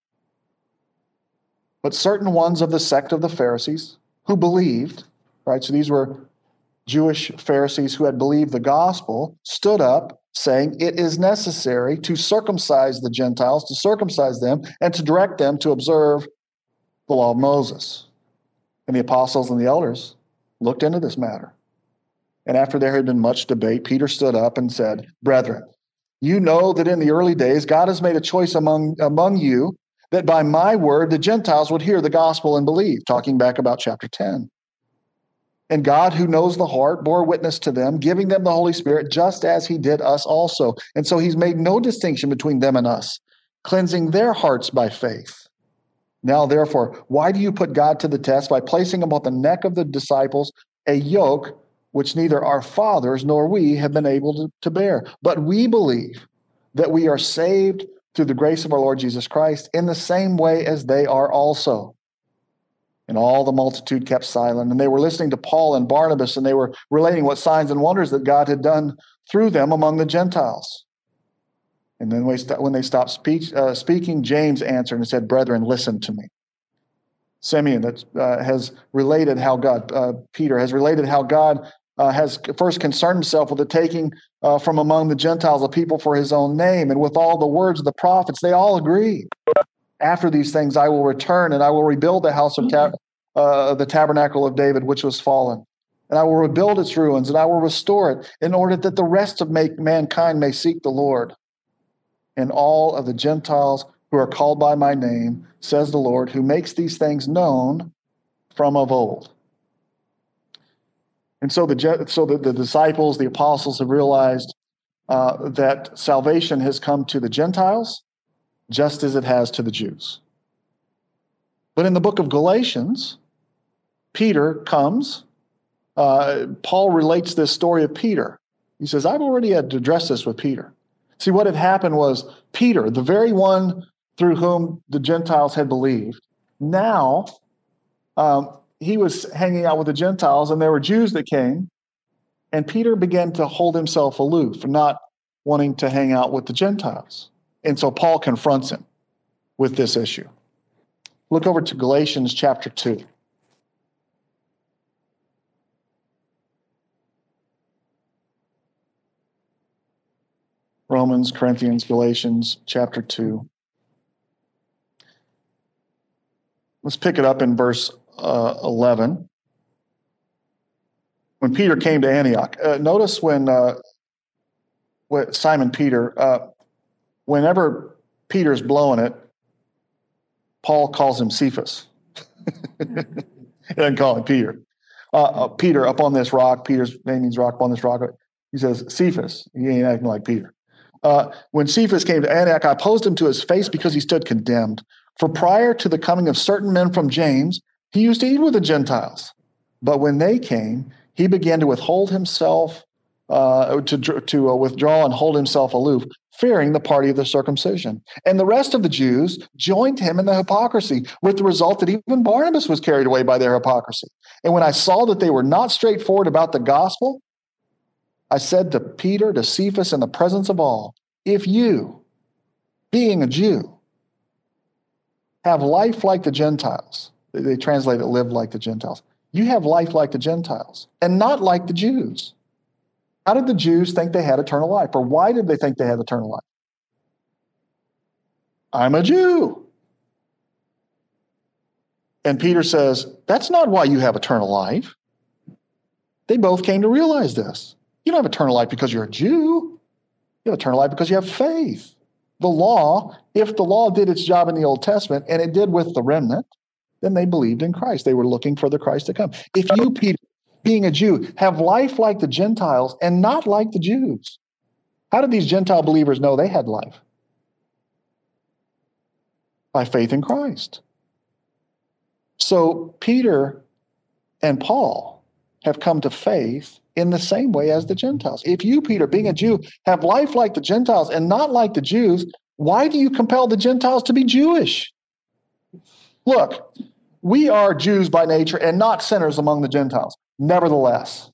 But certain ones of the sect of the Pharisees who believed, right, so these were Jewish Pharisees who had believed the gospel, stood up saying, It is necessary to circumcise the Gentiles, to circumcise them, and to direct them to observe the law of Moses. And the apostles and the elders looked into this matter. And after there had been much debate, Peter stood up and said, Brethren, you know that in the early days God has made a choice among, among you that by my word the Gentiles would hear the gospel and believe, talking back about chapter 10. And God, who knows the heart, bore witness to them, giving them the Holy Spirit, just as he did us also. And so he's made no distinction between them and us, cleansing their hearts by faith. Now, therefore, why do you put God to the test by placing upon the neck of the disciples a yoke which neither our fathers nor we have been able to, to bear? But we believe that we are saved through the grace of our Lord Jesus Christ in the same way as they are also. And all the multitude kept silent. And they were listening to Paul and Barnabas, and they were relating what signs and wonders that God had done through them among the Gentiles. And then when they stopped speech, uh, speaking, James answered and said, Brethren, listen to me. Simeon that uh, has related how God, uh, Peter has related how God uh, has first concerned himself with the taking uh, from among the Gentiles a people for his own name. And with all the words of the prophets, they all agree after these things I will return and I will rebuild the house of tab- uh, the tabernacle of David, which was fallen. And I will rebuild its ruins and I will restore it in order that the rest of make, mankind may seek the Lord. And all of the Gentiles who are called by my name, says the Lord, who makes these things known from of old. And so the, so the, the disciples, the apostles have realized uh, that salvation has come to the Gentiles just as it has to the Jews. But in the book of Galatians, Peter comes. Uh, Paul relates this story of Peter. He says, I've already had to address this with Peter. See, what had happened was Peter, the very one through whom the Gentiles had believed, now um, he was hanging out with the Gentiles, and there were Jews that came, and Peter began to hold himself aloof, not wanting to hang out with the Gentiles. And so Paul confronts him with this issue. Look over to Galatians chapter 2. Romans, Corinthians, Galatians chapter 2. Let's pick it up in verse uh, 11. When Peter came to Antioch, uh, notice when, uh, when Simon Peter, uh, whenever Peter's blowing it, Paul calls him Cephas. he doesn't call him Peter. Uh, uh, Peter up on this rock, Peter's name means rock upon this rock. He says, Cephas. He ain't acting like Peter. Uh, when Cephas came to Antioch, I opposed him to his face because he stood condemned. For prior to the coming of certain men from James, he used to eat with the Gentiles. But when they came, he began to withhold himself, uh, to, to uh, withdraw and hold himself aloof, fearing the party of the circumcision. And the rest of the Jews joined him in the hypocrisy, with the result that even Barnabas was carried away by their hypocrisy. And when I saw that they were not straightforward about the gospel, I said to Peter, to Cephas, in the presence of all, if you, being a Jew, have life like the Gentiles, they translate it live like the Gentiles. You have life like the Gentiles and not like the Jews. How did the Jews think they had eternal life? Or why did they think they had eternal life? I'm a Jew. And Peter says, That's not why you have eternal life. They both came to realize this. You don't have eternal life because you're a Jew, you have eternal life because you have faith. The law, if the law did its job in the Old Testament, and it did with the remnant, then they believed in Christ. They were looking for the Christ to come. If you, Peter, being a Jew, have life like the Gentiles and not like the Jews. How did these Gentile believers know they had life? By faith in Christ. So Peter and Paul have come to faith in the same way as the Gentiles. If you, Peter, being a Jew, have life like the Gentiles and not like the Jews, why do you compel the Gentiles to be Jewish? Look, we are Jews by nature and not sinners among the Gentiles. Nevertheless,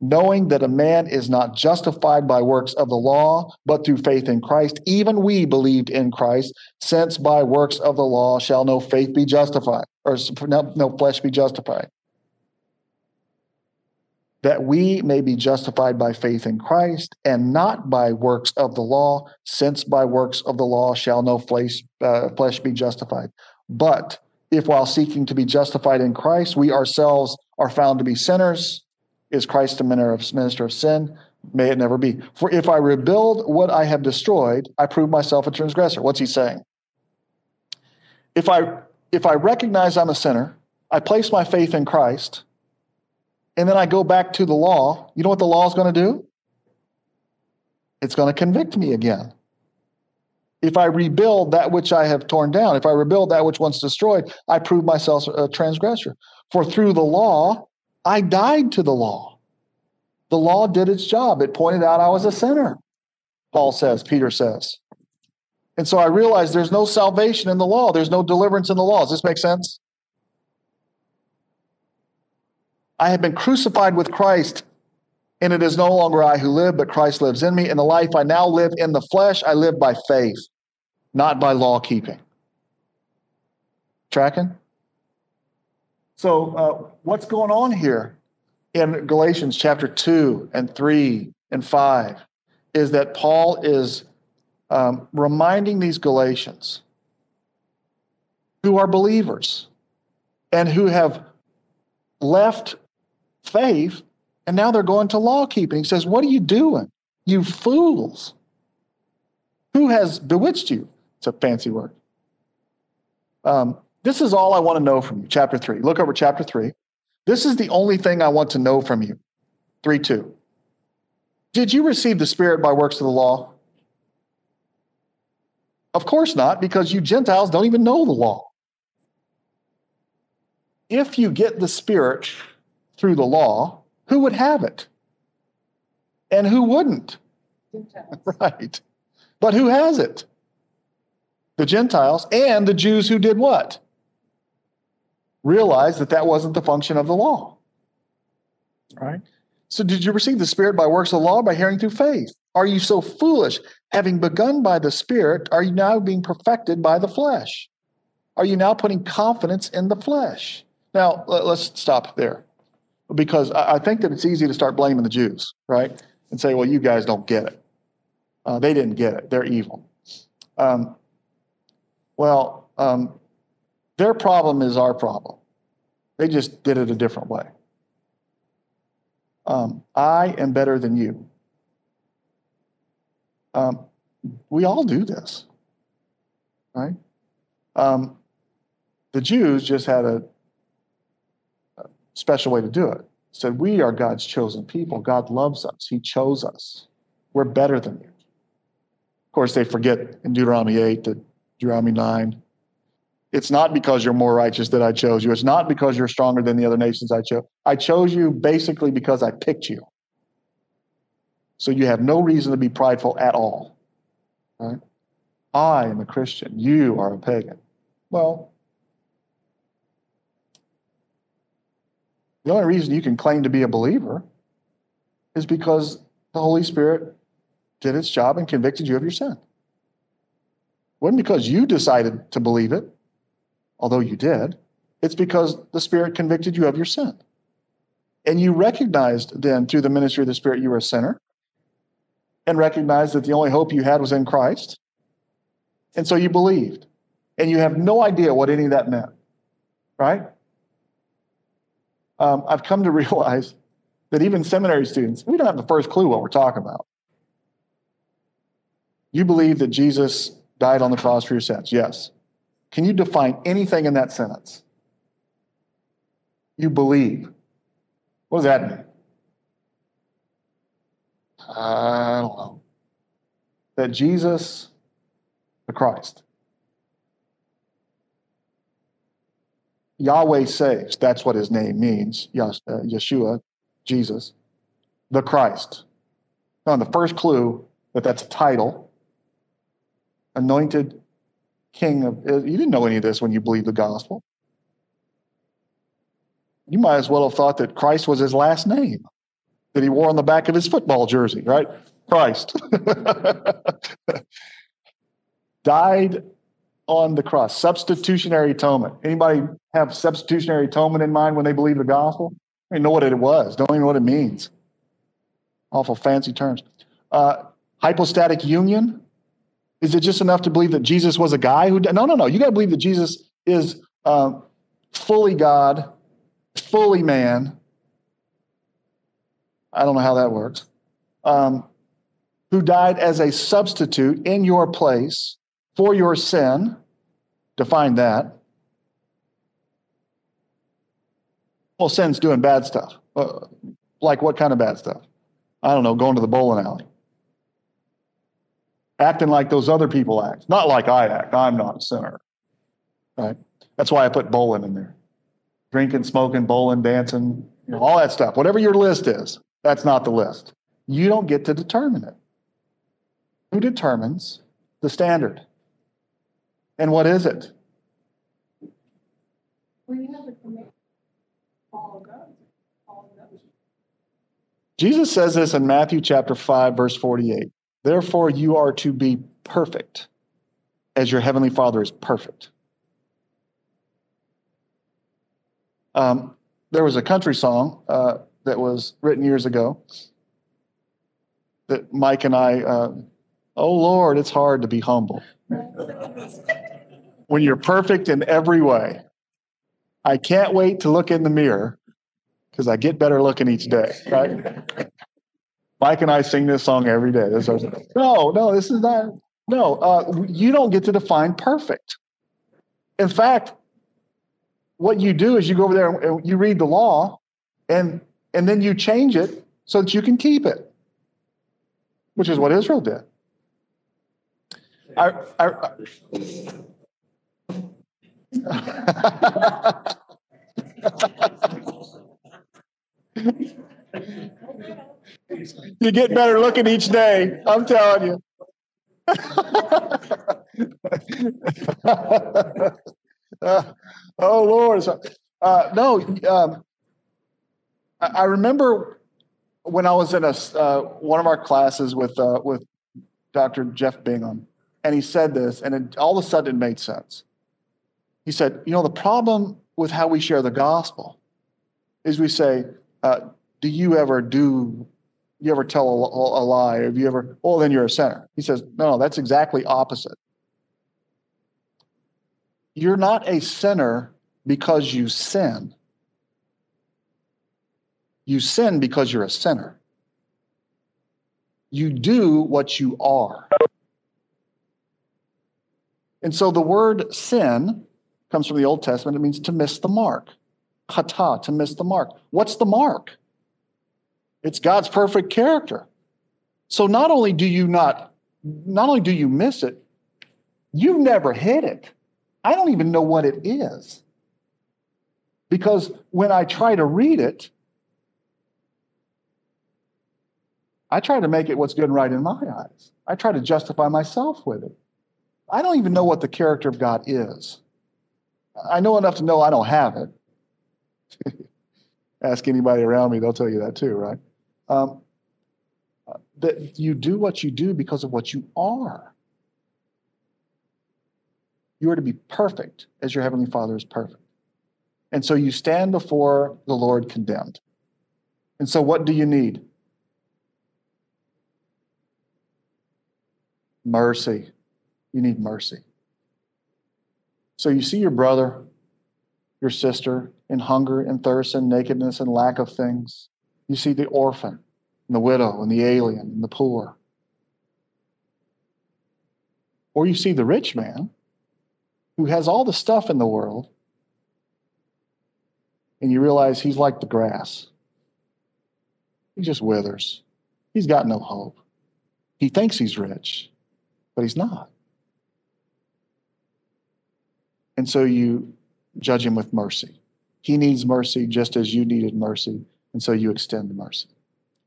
knowing that a man is not justified by works of the law, but through faith in Christ, even we believed in Christ, since by works of the law shall no faith be justified, or no, flesh be justified that we may be justified by faith in Christ and not by works of the law, since by works of the law shall no flesh, uh, flesh be justified. But if while seeking to be justified in Christ, we ourselves are found to be sinners, is Christ a minister of sin? May it never be. For if I rebuild what I have destroyed, I prove myself a transgressor. What's he saying? If I if I recognize I'm a sinner, I place my faith in Christ, and then I go back to the law, you know what the law is going to do? It's going to convict me again. If I rebuild that which I have torn down, if I rebuild that which once destroyed, I prove myself a transgressor. For through the law, I died to the law. The law did its job. It pointed out I was a sinner, Paul says, Peter says. And so I realized there's no salvation in the law, there's no deliverance in the law. Does this make sense? I have been crucified with Christ, and it is no longer I who live, but Christ lives in me. In the life I now live in the flesh, I live by faith, not by law keeping. Tracking? So, uh, what's going on here in Galatians chapter 2 and 3 and 5 is that Paul is um, reminding these Galatians who are believers and who have left faith, and now they're going to law keeping. He says, What are you doing? You fools. Who has bewitched you? It's a fancy word. Um, this is all I want to know from you. Chapter 3. Look over chapter 3. This is the only thing I want to know from you. 3 2. Did you receive the Spirit by works of the law? Of course not, because you Gentiles don't even know the law. If you get the Spirit through the law, who would have it? And who wouldn't? Right. But who has it? The Gentiles and the Jews who did what? Realized that that wasn't the function of the law. Right? So, did you receive the Spirit by works of the law by hearing through faith? Are you so foolish? Having begun by the Spirit, are you now being perfected by the flesh? Are you now putting confidence in the flesh? Now, let's stop there because I think that it's easy to start blaming the Jews, right? And say, well, you guys don't get it. Uh, they didn't get it. They're evil. Um, well, um, their problem is our problem. They just did it a different way. Um, I am better than you. Um, we all do this, right? Um, the Jews just had a special way to do it. Said, We are God's chosen people. God loves us. He chose us. We're better than you. Of course, they forget in Deuteronomy 8 to Deuteronomy 9. It's not because you're more righteous that I chose you. It's not because you're stronger than the other nations I chose. I chose you basically because I picked you. So you have no reason to be prideful at all. Right? I am a Christian. You are a pagan. Well, The only reason you can claim to be a believer is because the Holy Spirit did its job and convicted you of your sin. It wasn't because you decided to believe it, although you did. It's because the Spirit convicted you of your sin. And you recognized then through the ministry of the Spirit you were a sinner and recognized that the only hope you had was in Christ. And so you believed. And you have no idea what any of that meant, right? Um, I've come to realize that even seminary students, we don't have the first clue what we're talking about. You believe that Jesus died on the cross for your sins? Yes. Can you define anything in that sentence? You believe. What does that mean? I don't know. That Jesus, the Christ, Yahweh saves. That's what his name means. uh, Yeshua, Jesus, the Christ. Now, the first clue that that's a title, anointed king of. You didn't know any of this when you believed the gospel. You might as well have thought that Christ was his last name that he wore on the back of his football jersey, right? Christ. Died on the cross. Substitutionary atonement. Anybody have substitutionary atonement in mind when they believe the gospel? Don't know what it was. Don't even know what it means. Awful fancy terms. Uh, hypostatic union. Is it just enough to believe that Jesus was a guy who? No, no, no. You got to believe that Jesus is uh, fully God, fully man. I don't know how that works. Um, who died as a substitute in your place for your sin. Define that. Well, sin's doing bad stuff. Uh, like what kind of bad stuff? I don't know, going to the bowling alley. Acting like those other people act. Not like I act. I'm not a sinner. Right? That's why I put bowling in there. Drinking, smoking, bowling, dancing, you know, all that stuff. Whatever your list is, that's not the list. You don't get to determine it. Who determines the standard? And what is it? Jesus says this in Matthew chapter 5, verse 48. Therefore, you are to be perfect as your heavenly Father is perfect. Um, there was a country song uh, that was written years ago that Mike and I, uh, oh Lord, it's hard to be humble when you're perfect in every way. I can't wait to look in the mirror because I get better looking each day, right? Mike and I sing this song every day. This is, no, no, this is not. No, uh, you don't get to define perfect. In fact, what you do is you go over there and you read the law, and and then you change it so that you can keep it, which is what Israel did. I, I, you get better looking each day. I'm telling you. uh, oh Lord! Uh, no, um, I, I, remember when I was in a uh, one of our classes with uh, with Dr. Jeff Bingham, and he said this, and it, all of a sudden it made sense. He said, You know, the problem with how we share the gospel is we say, uh, Do you ever do, you ever tell a, a lie? Have you ever, well, then you're a sinner. He says, No, that's exactly opposite. You're not a sinner because you sin. You sin because you're a sinner. You do what you are. And so the word sin comes from the Old Testament. It means to miss the mark. Kata, to miss the mark. What's the mark? It's God's perfect character. So not only do you not, not only do you miss it, you never hit it. I don't even know what it is. Because when I try to read it, I try to make it what's good and right in my eyes. I try to justify myself with it. I don't even know what the character of God is. I know enough to know I don't have it. Ask anybody around me, they'll tell you that too, right? Um, that you do what you do because of what you are. You are to be perfect as your Heavenly Father is perfect. And so you stand before the Lord condemned. And so, what do you need? Mercy. You need mercy. So you see your brother, your sister in hunger and thirst and nakedness and lack of things. You see the orphan and the widow and the alien and the poor. Or you see the rich man who has all the stuff in the world and you realize he's like the grass. He just withers. He's got no hope. He thinks he's rich, but he's not. And so you judge him with mercy. He needs mercy just as you needed mercy, and so you extend the mercy.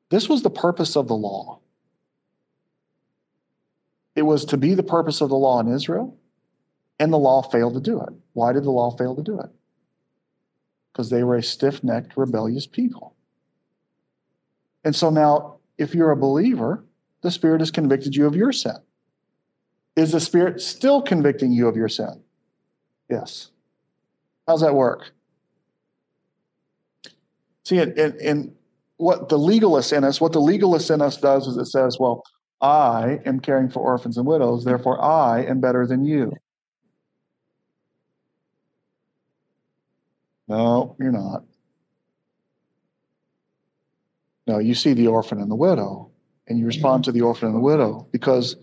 This was the purpose of the law. It was to be the purpose of the law in Israel, and the law failed to do it. Why did the law fail to do it? Because they were a stiff necked, rebellious people. And so now, if you're a believer, the Spirit has convicted you of your sin. Is the Spirit still convicting you of your sin? Yes. How's that work? See, and, in, in what the legalist in us, what the legalist in us does is it says, well, I am caring for orphans and widows, therefore I am better than you. No, you're not. No, you see the orphan and the widow, and you respond mm-hmm. to the orphan and the widow because,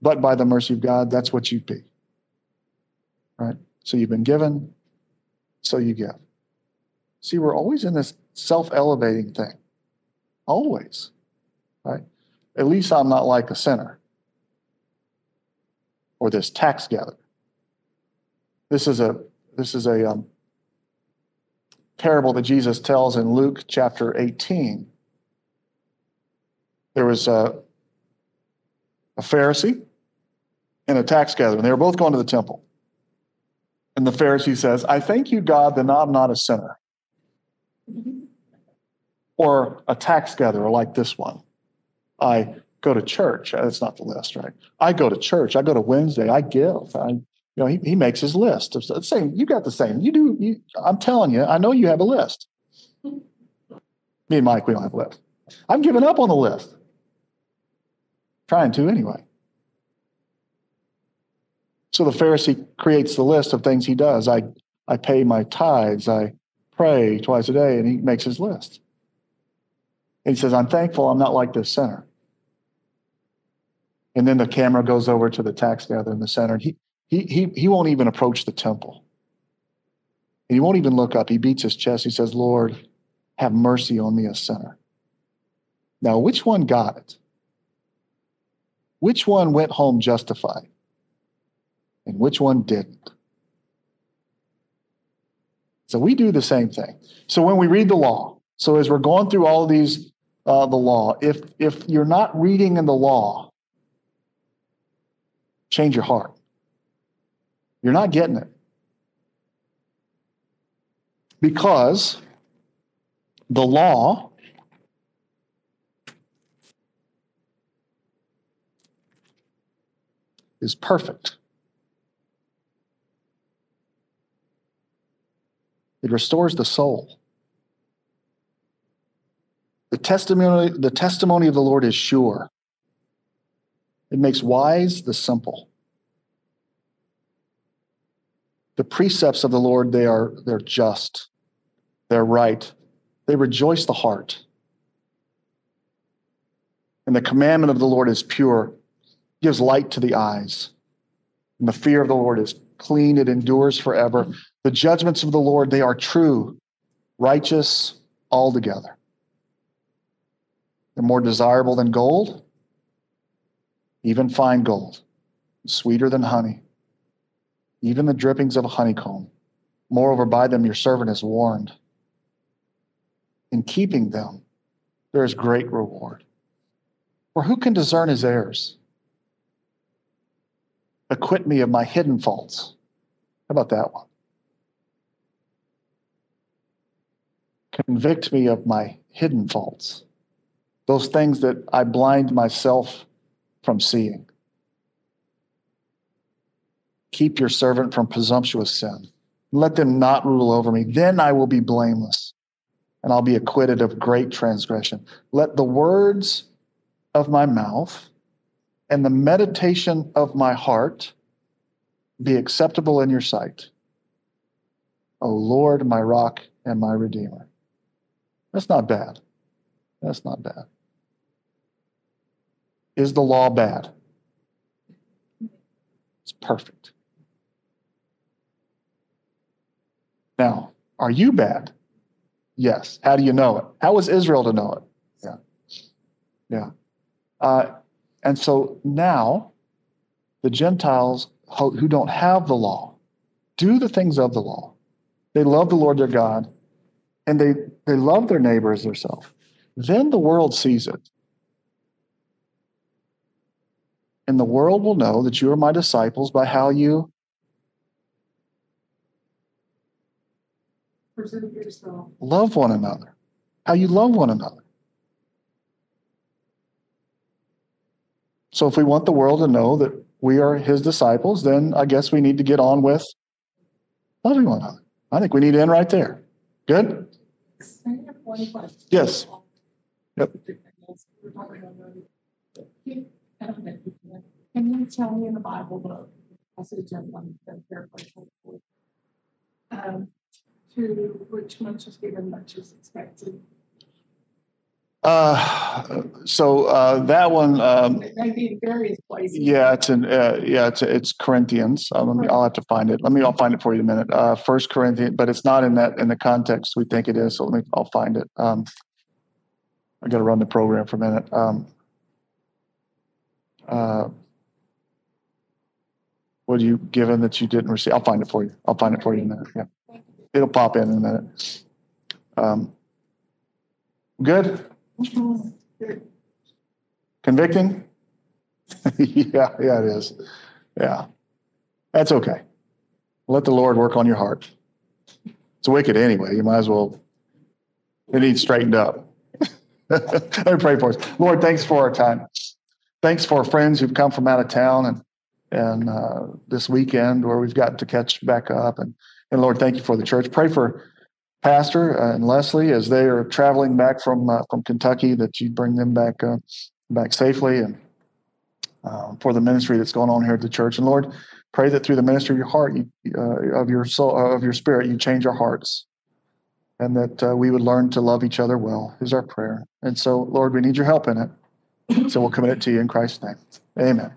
but by the mercy of God, that's what you'd be. Right? So you've been given, so you give. See, we're always in this self elevating thing. Always. Right? At least I'm not like a sinner or this tax gatherer. This is a this is a um, parable that Jesus tells in Luke chapter 18. There was a, a Pharisee and a tax gatherer, and they were both going to the temple. And the Pharisee says, I thank you, God, that I'm not a sinner. Or a tax gatherer like this one. I go to church. That's not the list, right? I go to church. I go to Wednesday. I give. I, you know, he, he makes his list. Of, same, you got the same. You do. You, I'm telling you, I know you have a list. Me and Mike, we don't have a list. I'm giving up on the list. Trying to anyway. So the Pharisee creates the list of things he does. I, I pay my tithes. I pray twice a day, and he makes his list. And he says, I'm thankful I'm not like this sinner. And then the camera goes over to the tax gatherer in the center, and he, he, he, he won't even approach the temple. And he won't even look up. He beats his chest. He says, Lord, have mercy on me, a sinner. Now, which one got it? Which one went home justified? And which one didn't? So we do the same thing. So when we read the law, so as we're going through all these uh, the law, if if you're not reading in the law, change your heart. You're not getting it because the law is perfect. It restores the soul. The testimony, the testimony of the Lord is sure. It makes wise the simple. The precepts of the Lord, they are they're just. They're right. They rejoice the heart. And the commandment of the Lord is pure, gives light to the eyes. And the fear of the Lord is clean, it endures forever. The judgments of the Lord, they are true, righteous altogether. They're more desirable than gold, even fine gold, sweeter than honey, even the drippings of a honeycomb. Moreover, by them your servant is warned. In keeping them, there is great reward. For who can discern his errors? Acquit me of my hidden faults. How about that one? Convict me of my hidden faults, those things that I blind myself from seeing. Keep your servant from presumptuous sin. Let them not rule over me. Then I will be blameless and I'll be acquitted of great transgression. Let the words of my mouth and the meditation of my heart be acceptable in your sight. O Lord, my rock and my redeemer. That's not bad. That's not bad. Is the law bad? It's perfect. Now, are you bad? Yes. How do you know it? How was Israel to know it? Yeah. Yeah. Uh, and so now the Gentiles who don't have the law do the things of the law. they love the Lord their God, and they, they love their neighbor as themselves, then the world sees it. And the world will know that you are my disciples by how you yourself. love one another, how you love one another. So if we want the world to know that we are his disciples, then I guess we need to get on with loving one another. I think we need to end right there. Good? One question. Yes. Yep. Can you tell me in the Bible the passage of one the paraphrase? Um, to which much is given, much is expected. Uh, so uh, that one, um, It be in various places. yeah, it's in, uh, yeah, it's it's Corinthians. Uh, let me, I'll have to find it. Let me, I'll find it for you in a minute. Uh, First Corinthians, but it's not in that in the context we think it is. So let me, I'll find it. Um, I got to run the program for a minute. Um, uh, what are you given that you didn't receive? I'll find it for you. I'll find it for you in a minute. Yeah, it'll pop in in a minute. Um, good. Convicting? yeah, yeah, it is. Yeah. That's okay. Let the Lord work on your heart. It's wicked anyway. You might as well, it needs straightened up. Let me pray for us. Lord, thanks for our time. Thanks for our friends who've come from out of town and and uh, this weekend where we've got to catch back up. And, and Lord, thank you for the church. Pray for Pastor uh, and Leslie as they are traveling back from uh, from Kentucky, that you bring them back uh, back safely, and uh, for the ministry that's going on here at the church. And Lord, pray that through the ministry of your heart, you, of your soul, of your spirit, you change our hearts, and that uh, we would learn to love each other well. Is our prayer. And so, Lord, we need your help in it. So we'll commit it to you in Christ's name. Amen.